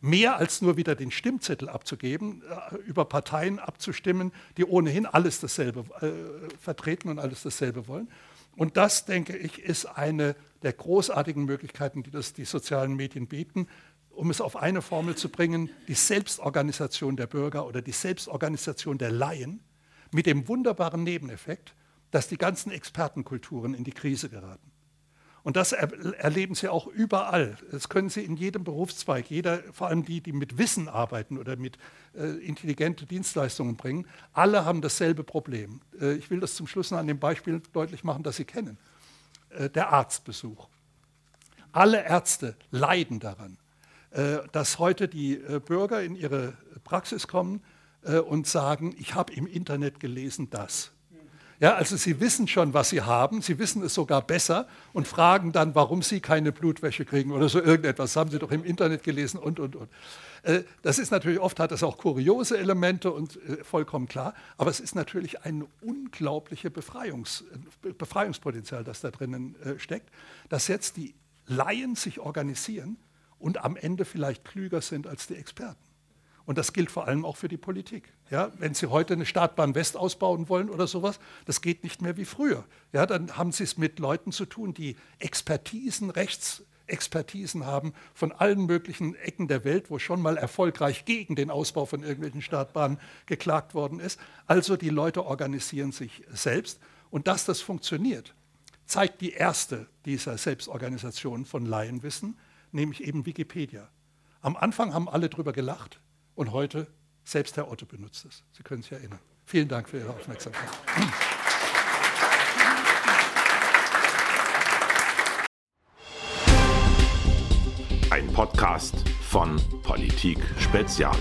mehr als nur wieder den Stimmzettel abzugeben, äh, über Parteien abzustimmen, die ohnehin alles dasselbe äh, vertreten und alles dasselbe wollen. Und das, denke ich, ist eine der großartigen Möglichkeiten, die das die sozialen Medien bieten, um es auf eine Formel zu bringen, die Selbstorganisation der Bürger oder die Selbstorganisation der Laien mit dem wunderbaren Nebeneffekt, dass die ganzen Expertenkulturen in die Krise geraten. Und das er erleben Sie auch überall. Das können Sie in jedem Berufszweig, jeder, vor allem die, die mit Wissen arbeiten oder mit äh, intelligente Dienstleistungen bringen, alle haben dasselbe Problem. Äh, ich will das zum Schluss noch an dem Beispiel deutlich machen, das Sie kennen. Äh, der Arztbesuch. Alle Ärzte leiden daran, äh, dass heute die äh, Bürger in ihre Praxis kommen äh, und sagen, ich habe im Internet gelesen das. Ja, also sie wissen schon, was sie haben, sie wissen es sogar besser und fragen dann, warum sie keine Blutwäsche kriegen oder so irgendetwas. Das haben sie doch im Internet gelesen und, und, und. Äh, das ist natürlich, oft hat das auch kuriose Elemente und äh, vollkommen klar, aber es ist natürlich ein unglaubliches Befreiungs, Befreiungspotenzial, das da drinnen äh, steckt, dass jetzt die Laien sich organisieren und am Ende vielleicht klüger sind als die Experten. Und das gilt vor allem auch für die Politik. Ja, wenn Sie heute eine Startbahn West ausbauen wollen oder sowas, das geht nicht mehr wie früher. Ja, dann haben Sie es mit Leuten zu tun, die Expertisen, Rechtsexpertisen haben von allen möglichen Ecken der Welt, wo schon mal erfolgreich gegen den Ausbau von irgendwelchen Startbahnen geklagt worden ist. Also die Leute organisieren sich selbst. Und dass das funktioniert, zeigt die erste dieser Selbstorganisationen von Laienwissen, nämlich eben Wikipedia. Am Anfang haben alle drüber gelacht. Und heute, selbst Herr Otto benutzt es. Sie können sich erinnern. Vielen Dank für Ihre Aufmerksamkeit. Ein Podcast von Politik Spezial.